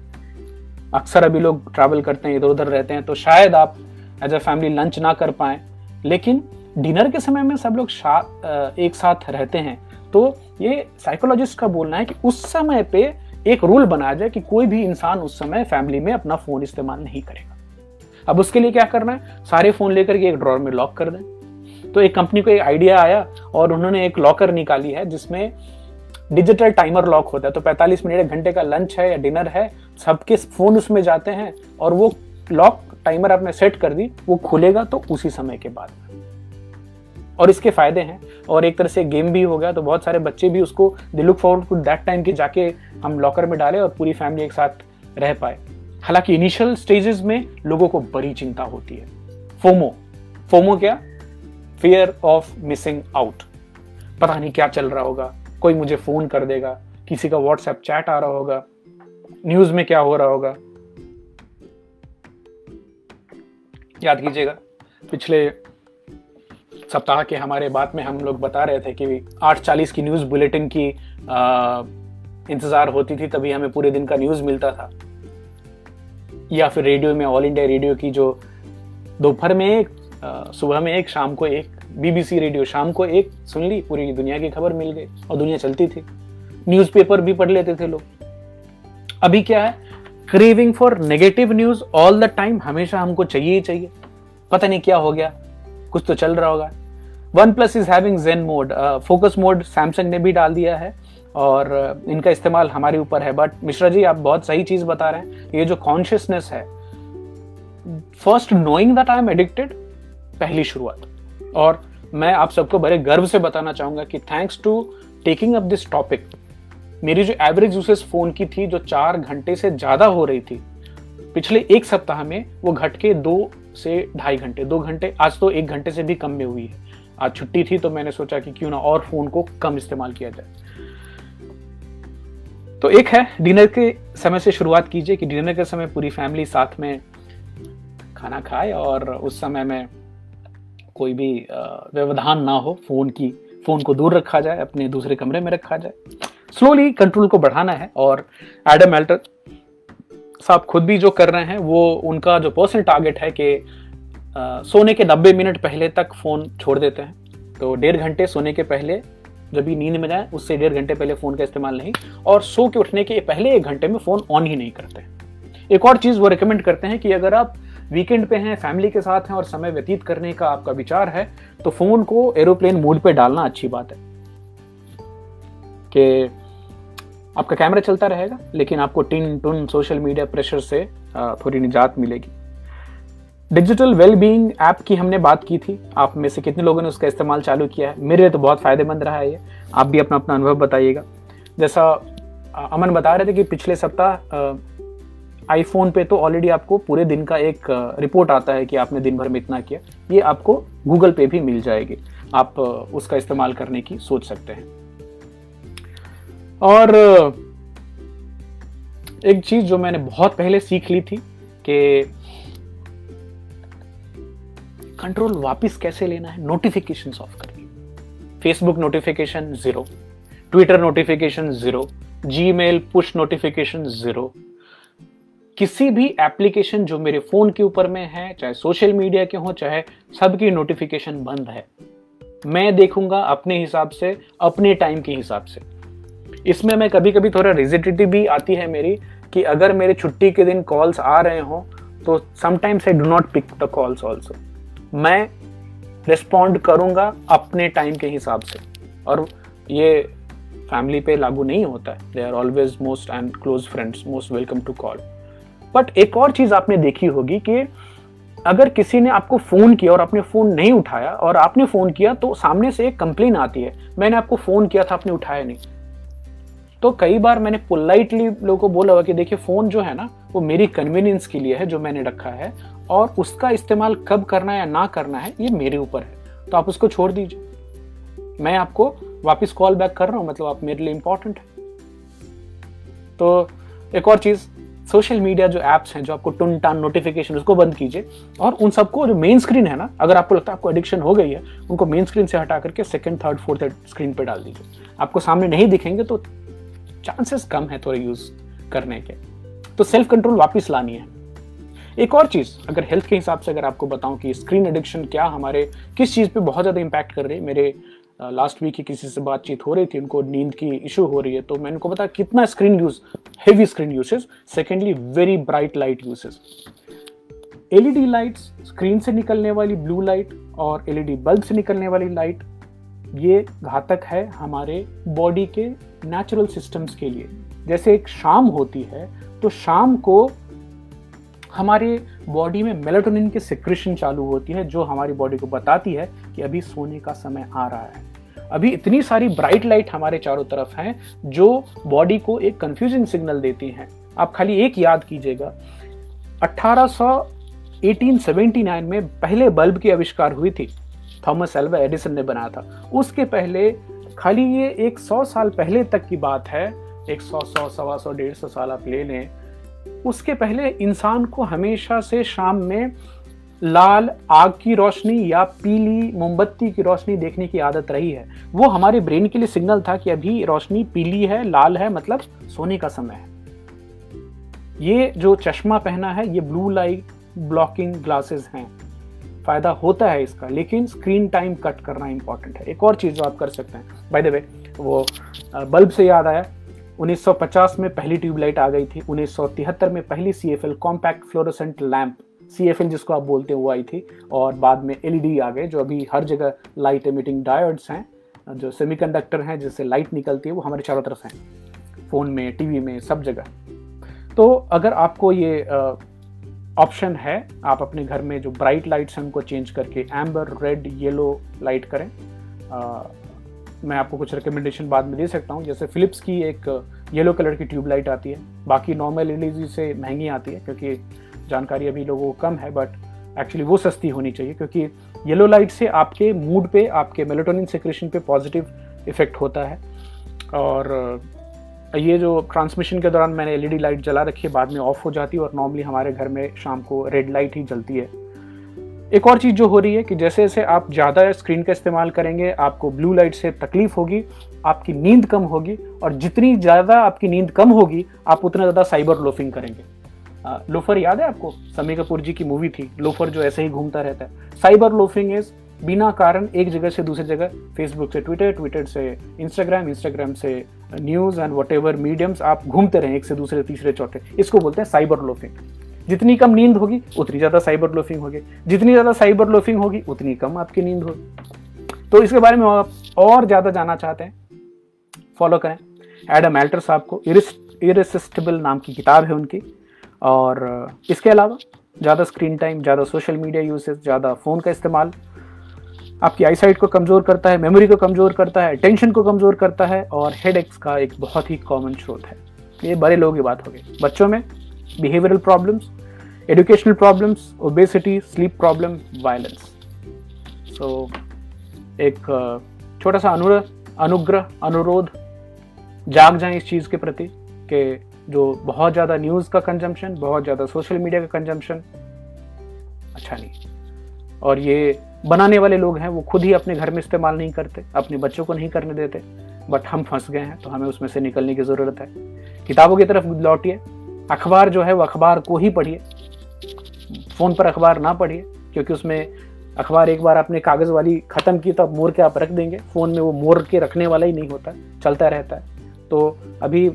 अक्सर अभी लोग ट्रैवल करते हैं इधर उधर रहते हैं तो शायद आप एज अ फैमिली लंच ना कर पाए। लेकिन डिनर के समय में सब लोग एक साथ रहते हैं। तो ये साइकोलॉजिस्ट का बोलना है कि उस समय पे एक रूल बनाया जाए कि कोई भी इंसान उस समय फैमिली में अपना फ़ोन इस्तेमाल नहीं करेगा। अब उसके लिए क्या करना है? सारे फ़ोन लेकर के एक ड्रॉर में लॉक कर दें। तो एक कंपनी को एक आइडिया आया और उन्होंने एक लॉकर निकाली है, जिसमें डिजिटल टाइमर लॉक होता है। तो 45 मिनट, एक घंटे का लंच है या डिनर है, सबके फ़ोन उसमें जाते हैं और वो लॉक टाइमर आपने सेट कर दी, वो खुलेगा तो उसी समय के बाद। और इसके फ़ायदे हैं। और एक तरह से गेम भी हो गया तो बहुत सारे बच्चे भी उसको they look forward to that time कि जाके हम लॉकर में डालें और पूरी फैमिली एक साथ रह पाए। हालाँकि इनिशियल स्टेजेस में लोगों को बड़ी चिंता होती है। फोमो। फोमो क्या? फियर ऑफ़ मिसिंग आउट पता नहीं क्या चल रहा होगा। कोई मुझे फ़ोन कर देगा, किसी का व्हाट्सएप चैट आ रहा होगा न्यूज़ में क्या हो रहा होगा? याद कीजिएगा, पिछले सप्ताह के हमारे बात में हम लोग बता रहे थे कि आठ चालीस की न्यूज़ बुलेटिन की इंतज़ार होती थी, तभी हमें पूरे दिन का न्यूज़ मिलता था। या फिर रेडियो में ऑल इंडिया रेडियो की जो दोपहर में एक सुबह में एक, शाम को एक बीबीसी रेडियो शाम को एक सुन ली पूरी दुनिया की खबर मिल गई और दुनिया चलती थी। न्यूज़पेपर भी पढ़ लेते थे लोग। अभी क्या है? Craving for negative news all the time हमेशा हमको चाहिए ही चाहिए। पता नहीं क्या हो गया कुछ तो चल रहा होगा। OnePlus is having zen mode focus mode Samsung ने भी डाल दिया है और uh, इनका इस्तेमाल हमारे ऊपर है। बट मिश्रा जी आप बहुत सही चीज़ बता रहे हैं। ये जो कॉन्शियसनेस है first knowing that I am addicted पहली शुरुआत। और मैं आप सबको बड़े गर्व से बताना चाहूँगा कि thanks to taking up this topic मेरी जो एवरेज यूसेज फ़ोन की थी, जो चार घंटे से ज़्यादा हो रही थी, पिछले एक सप्ताह में वो घट के दो से ढाई घंटे, दो घंटे, आज तो एक घंटे से भी कम में हुई है। आज छुट्टी थी तो मैंने सोचा कि क्यों ना और फ़ोन को कम इस्तेमाल किया जाए। तो एक है डिनर के समय से शुरुआत कीजिए कि डिनर के समय पूरी फैमिली साथ में खाना खाए और उस समय में कोई भी व्यवधान ना हो, फ़ोन की, फ़ोन को दूर रखा जाए, अपने दूसरे कमरे में रखा जाए। स्लोली कंट्रोल को बढ़ाना है और एडम एल्टर साहब खुद भी जो कर रहे हैं, वो उनका जो पर्सनल टारगेट है कि सोने के नब्बे मिनट पहले तक फ़ोन छोड़ देते हैं। तो डेढ़ घंटे सोने के पहले जब भी नींद में जाए, उससे डेढ़ घंटे पहले फ़ोन का इस्तेमाल नहीं और सो के उठने के पहले एक घंटे में फ़ोन ऑन ही नहीं करते। एक और चीज़ वो रिकमेंड करते हैं कि अगर आप वीकेंड पे हैं, फैमिली के साथ हैं और समय व्यतीत करने का आपका विचार है तो फ़ोन को एरोप्लेन मोड पे डालना अच्छी बात है। कि आपका कैमरा चलता रहेगा, लेकिन आपको टिन टुन सोशल मीडिया प्रेशर से थोड़ी निजात मिलेगी। डिजिटल वेलबींग ऐप की हमने बात की थी। आप में से कितने लोगों ने उसका इस्तेमाल चालू किया है? मेरे लिए तो बहुत फ़ायदेमंद रहा है ये। आप भी अपना अपना अनुभव बताइएगा। जैसा अमन बता रहे थे कि पिछले सप्ताह आईफोन पे तो ऑलरेडी आपको पूरे दिन का एक रिपोर्ट आता है कि आपने दिन भर में इतना किया। ये आपको गूगल पे भी मिल जाएगी। आप उसका इस्तेमाल करने की सोच सकते हैं। और एक चीज़ जो मैंने बहुत पहले सीख ली थी कि कंट्रोल वापस कैसे लेना है? नोटिफिकेशन ऑफ़ करके। Facebook notification zero Twitter notification zero Gmail push notification zero किसी भी एप्लीकेशन जो मेरे फ़ोन के ऊपर में है, चाहे सोशल मीडिया के हो, चाहे सबकी नोटिफिकेशन बंद है, मैं देखूँगा अपने हिसाब से, अपने टाइम के हिसाब से। इसमें मैं कभी कभी थोड़ा रिजिडिटी भी आती है मेरी कि अगर मेरे छुट्टी के दिन कॉल्स आ रहे हो तो sometimes I do not pick the calls also मैं रिस्पॉन्ड करूँगा अपने टाइम के हिसाब से। और ये फैमिली पे लागू नहीं होता है। They are always most and close friends most welcome to call but एक और चीज़ आपने देखी होगी कि अगर किसी ने आपको फ़ोन किया और आपने फ़ोन नहीं उठाया और आपने फ़ोन किया तो सामने से एक कंप्लेन आती है, मैंने आपको फ़ोन किया था, आपने उठाया नहीं। तो कई बार मैंने पोलाइटली लोगों को बोला हुआ कि, देखिए, फ़ोन जो है ना, वो मेरी कन्वीनियंस के लिए है, जो मैंने रखा है, और उसका इस्तेमाल कब करना है या ना करना है, ये मेरे ऊपर है। तो आप उसको छोड़ दीजिए। मैं आपको वापस कॉल बैक कर रहा हूँ मतलब आप मेरे लिए इंपॉर्टेंट है। तो एक और चीज़ सोशल मीडिया जो एप्स हैं, जो आपको टुन टान नोटिफिकेशन उसको बंद कीजिए। और उन सबको जो मेन स्क्रीन है ना, अगर आपको लगता है आपको एडिक्शन हो गई है, उनको मेन स्क्रीन से हटा करके सेकंड थर्ड फोर्थ स्क्रीन पे डाल दीजिए। आपको सामने नहीं दिखेंगे तो चांसेस कम है थोड़े यूज़ करने के। तो सेल्फ कंट्रोल वापस लानी है। एक और चीज़, अगर हेल्थ के हिसाब से अगर आपको बताऊँ कि स्क्रीन एडिक्शन क्या हमारे, किस चीज़ पे बहुत ज़्यादा इंपैक्ट कर रही है मेरे लास्ट वीक ही किसी से बातचीत हो रही थी, उनको नींद की इशू हो रही है तो मैंने उनको बताया कितना screen use heavy screen usage secondly very bright light usage LED lights screen से निकलने वाली ब्लू लाइट और एलईडी बल्ब से निकलने वाली लाइट ये घातक है हमारे बॉडी के नेचुरल सिस्टम्स के लिए। जैसे एक शाम होती है तो शाम को हमारे बॉडी में मेलाटोनिन की सिक्रेशन चालू होती है, जो हमारी बॉडी को बताती है कि अभी सोने का समय आ रहा है। अभी इतनी सारी ब्राइट लाइट हमारे चारों तरफ़ हैं, जो बॉडी को एक कंफ्यूजिंग सिग्नल देती हैं। आप खाली एक याद कीजिएगा 1879 में पहले बल्ब की आविष्कार हुई थी, थॉमस एल्वा एडिसन ने बनाया था। उसके पहले खाली ये एक सौ साल पहले तक की बात है, एक सौ सौ, सवा सौ, डेढ़ सौ साल आप ले लें, उसके पहले इंसान को हमेशा से शाम में लाल आग की रोशनी या पीली मोमबत्ती की रोशनी देखने की आदत रही है। वो हमारे ब्रेन के लिए सिग्नल था कि अभी रोशनी पीली है, लाल है मतलब सोने का समय है। ये जो चश्मा पहना है, ये ब्लू लाइट ब्लॉकिंग ग्लासेस हैं। फ़ायदा होता है इसका, लेकिन स्क्रीन टाइम कट करना इंपॉर्टेंट है। एक और चीज़ जो आप कर सकते हैं। बाय द वे वो बल्ब से याद आया 1950 में पहली ट्यूबलाइट आ गई थी 1973 में पहली C F L compact fluorescent lamp C F L जिसको आप बोलते हैं वो आई थी। और बाद में एल ई डी आ गए जो अभी हर जगह लाइट एमिटिंग डायोड्स हैं जो सेमीकंडक्टर हैं जिससे लाइट निकलती है वो हमारे चारों तरफ़ हैं। फ़ोन में टीवी में सब जगह। तो अगर आपको ये ऑप्शन है आप अपने घर में जो ब्राइट लाइट्स हैं उनको चेंज करके एम्बर रेड येलो लाइट करें। आ, मैं आपको कुछ रिकमेंडेशन बाद में दे सकता हूँ। जैसे फिलिप्स की एक येलो कलर की ट्यूबलाइट आती है। बाकी नॉर्मल एल से महँगी आती है क्योंकि जानकारी अभी लोगों को कम है बट एक्चुअली वो सस्ती होनी चाहिए, क्योंकि येलो लाइट से आपके मूड पे, आपके मेलेटोनिन सिक्रेशन पे पॉजिटिव इफ़ेक्ट होता है। और ये जो ट्रांसमिशन के दौरान मैंने एलईडी लाइट जला रखी है, बाद में ऑफ़ हो जाती है और नॉर्मली हमारे घर में शाम को रेड लाइट ही जलती है। एक और चीज़ जो हो रही है कि जैसे जैसे आप ज़्यादा स्क्रीन का इस्तेमाल करेंगे, आपको ब्लू लाइट से तकलीफ़ होगी, आपकी नींद कम होगी, और जितनी ज़्यादा आपकी नींद कम होगी, आप उतना ज़्यादा साइबर लोफिंग करेंगे। लोफर याद है आपको? समी कपूर जी की मूवी थी। लोफर जो ऐसे ही घूमता रहता है। साइबर लोफिंग इज़ बिना कारण एक जगह से दूसरी जगह फेसबुक से ट्विटर ट्विटर से इंस्टाग्राम इंस्टाग्राम से news and whatever mediums आप घूमते रहें एक से दूसरे, तीसरे, चौथे। इसको बोलते हैं साइबर लोफिंग। जितनी कम नींद होगी, उतनी ज़्यादा साइबर लोफिंग होगी। जितनी ज़्यादा साइबर लोफिंग होगी, उतनी कम आपकी नींद होगी। तो इसके बारे में आप और ज़्यादा जानना चाहते हैं फॉलो करें। एडम एल्टर साहब को इरेसिस्टिबल नाम की किताब है उनकी। और इसके अलावा ज़्यादा स्क्रीन टाइम ज़्यादा सोशल मीडिया यूसेज ज़्यादा फ़ोन का इस्तेमाल। आपकी आई साइट को कमज़ोर करता है मेमोरी को कमज़ोर करता है टेंशन को कमज़ोर करता है और हेड का एक बहुत ही कॉमन स्रोत है। ये बड़े लोगों की बात हो गई। बच्चों में behavioral problems educational problems obesity sleep problem violence so एक छोटा सा अनुरोध अनुग्रह, अनुरोध, जाग जाए इस चीज़ के प्रति कि जो बहुत ज़्यादा न्यूज़ का कंजम्पशन बहुत ज़्यादा सोशल मीडिया का कंजम्पशन अच्छा नहीं। और ये बनाने वाले लोग हैं, वो खुद ही अपने घर में इस्तेमाल नहीं करते, अपने बच्चों को नहीं करने देते बट हम फंस गए हैं तो हमें उसमें से निकलने की ज़रूरत है। किताबों की तरफ़ लौटिए, अखबार जो है वो अखबार को ही पढ़िए, फ़ोन पर अखबार ना पढ़िए, क्योंकि उसमें अखबार एक बार आपने कागज़ वाली ख़त्म की तो अब मोर के आप रख देंगे, फ़ोन में वो मोर के रखने वाला ही नहीं होता, चलता रहता है। तो अभी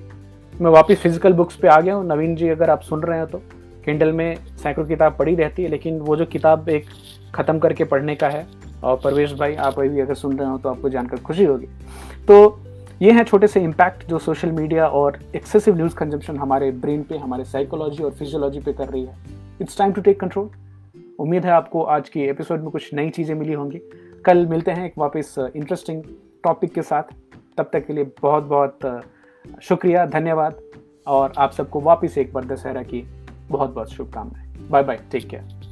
मैं वापस फ़िज़िकल बुक्स पे आ गया हूँ। नवीन जी, अगर आप सुन रहे हो तो। किंडल में सैकड़ों किताब पढ़ी रहती है, लेकिन वो जो किताब एक ख़त्म करके पढ़ने का है, और परवेश भाई, आप अभी अगर सुन रहे हो तो आपको जानकर खुशी होगी। तो ये हैं छोटे से इम्पैक्ट जो सोशल मीडिया और एक्सेसिव न्यूज़ कंजम्पशन हमारे ब्रेन पे, हमारे साइकोलॉजी और फिजियोलॉजी पे कर रही है। It's time to take control उम्मीद है आपको आज की एपिसोड में कुछ नई चीज़ें मिली होंगी। कल मिलते हैं एक वापस इंटरेस्टिंग टॉपिक के साथ। तब तक के लिए बहुत बहुत शुक्रिया, धन्यवाद। और आप सबको वापस एक बार दशहरा की बहुत बहुत शुभकामनाएँ। Bye bye take care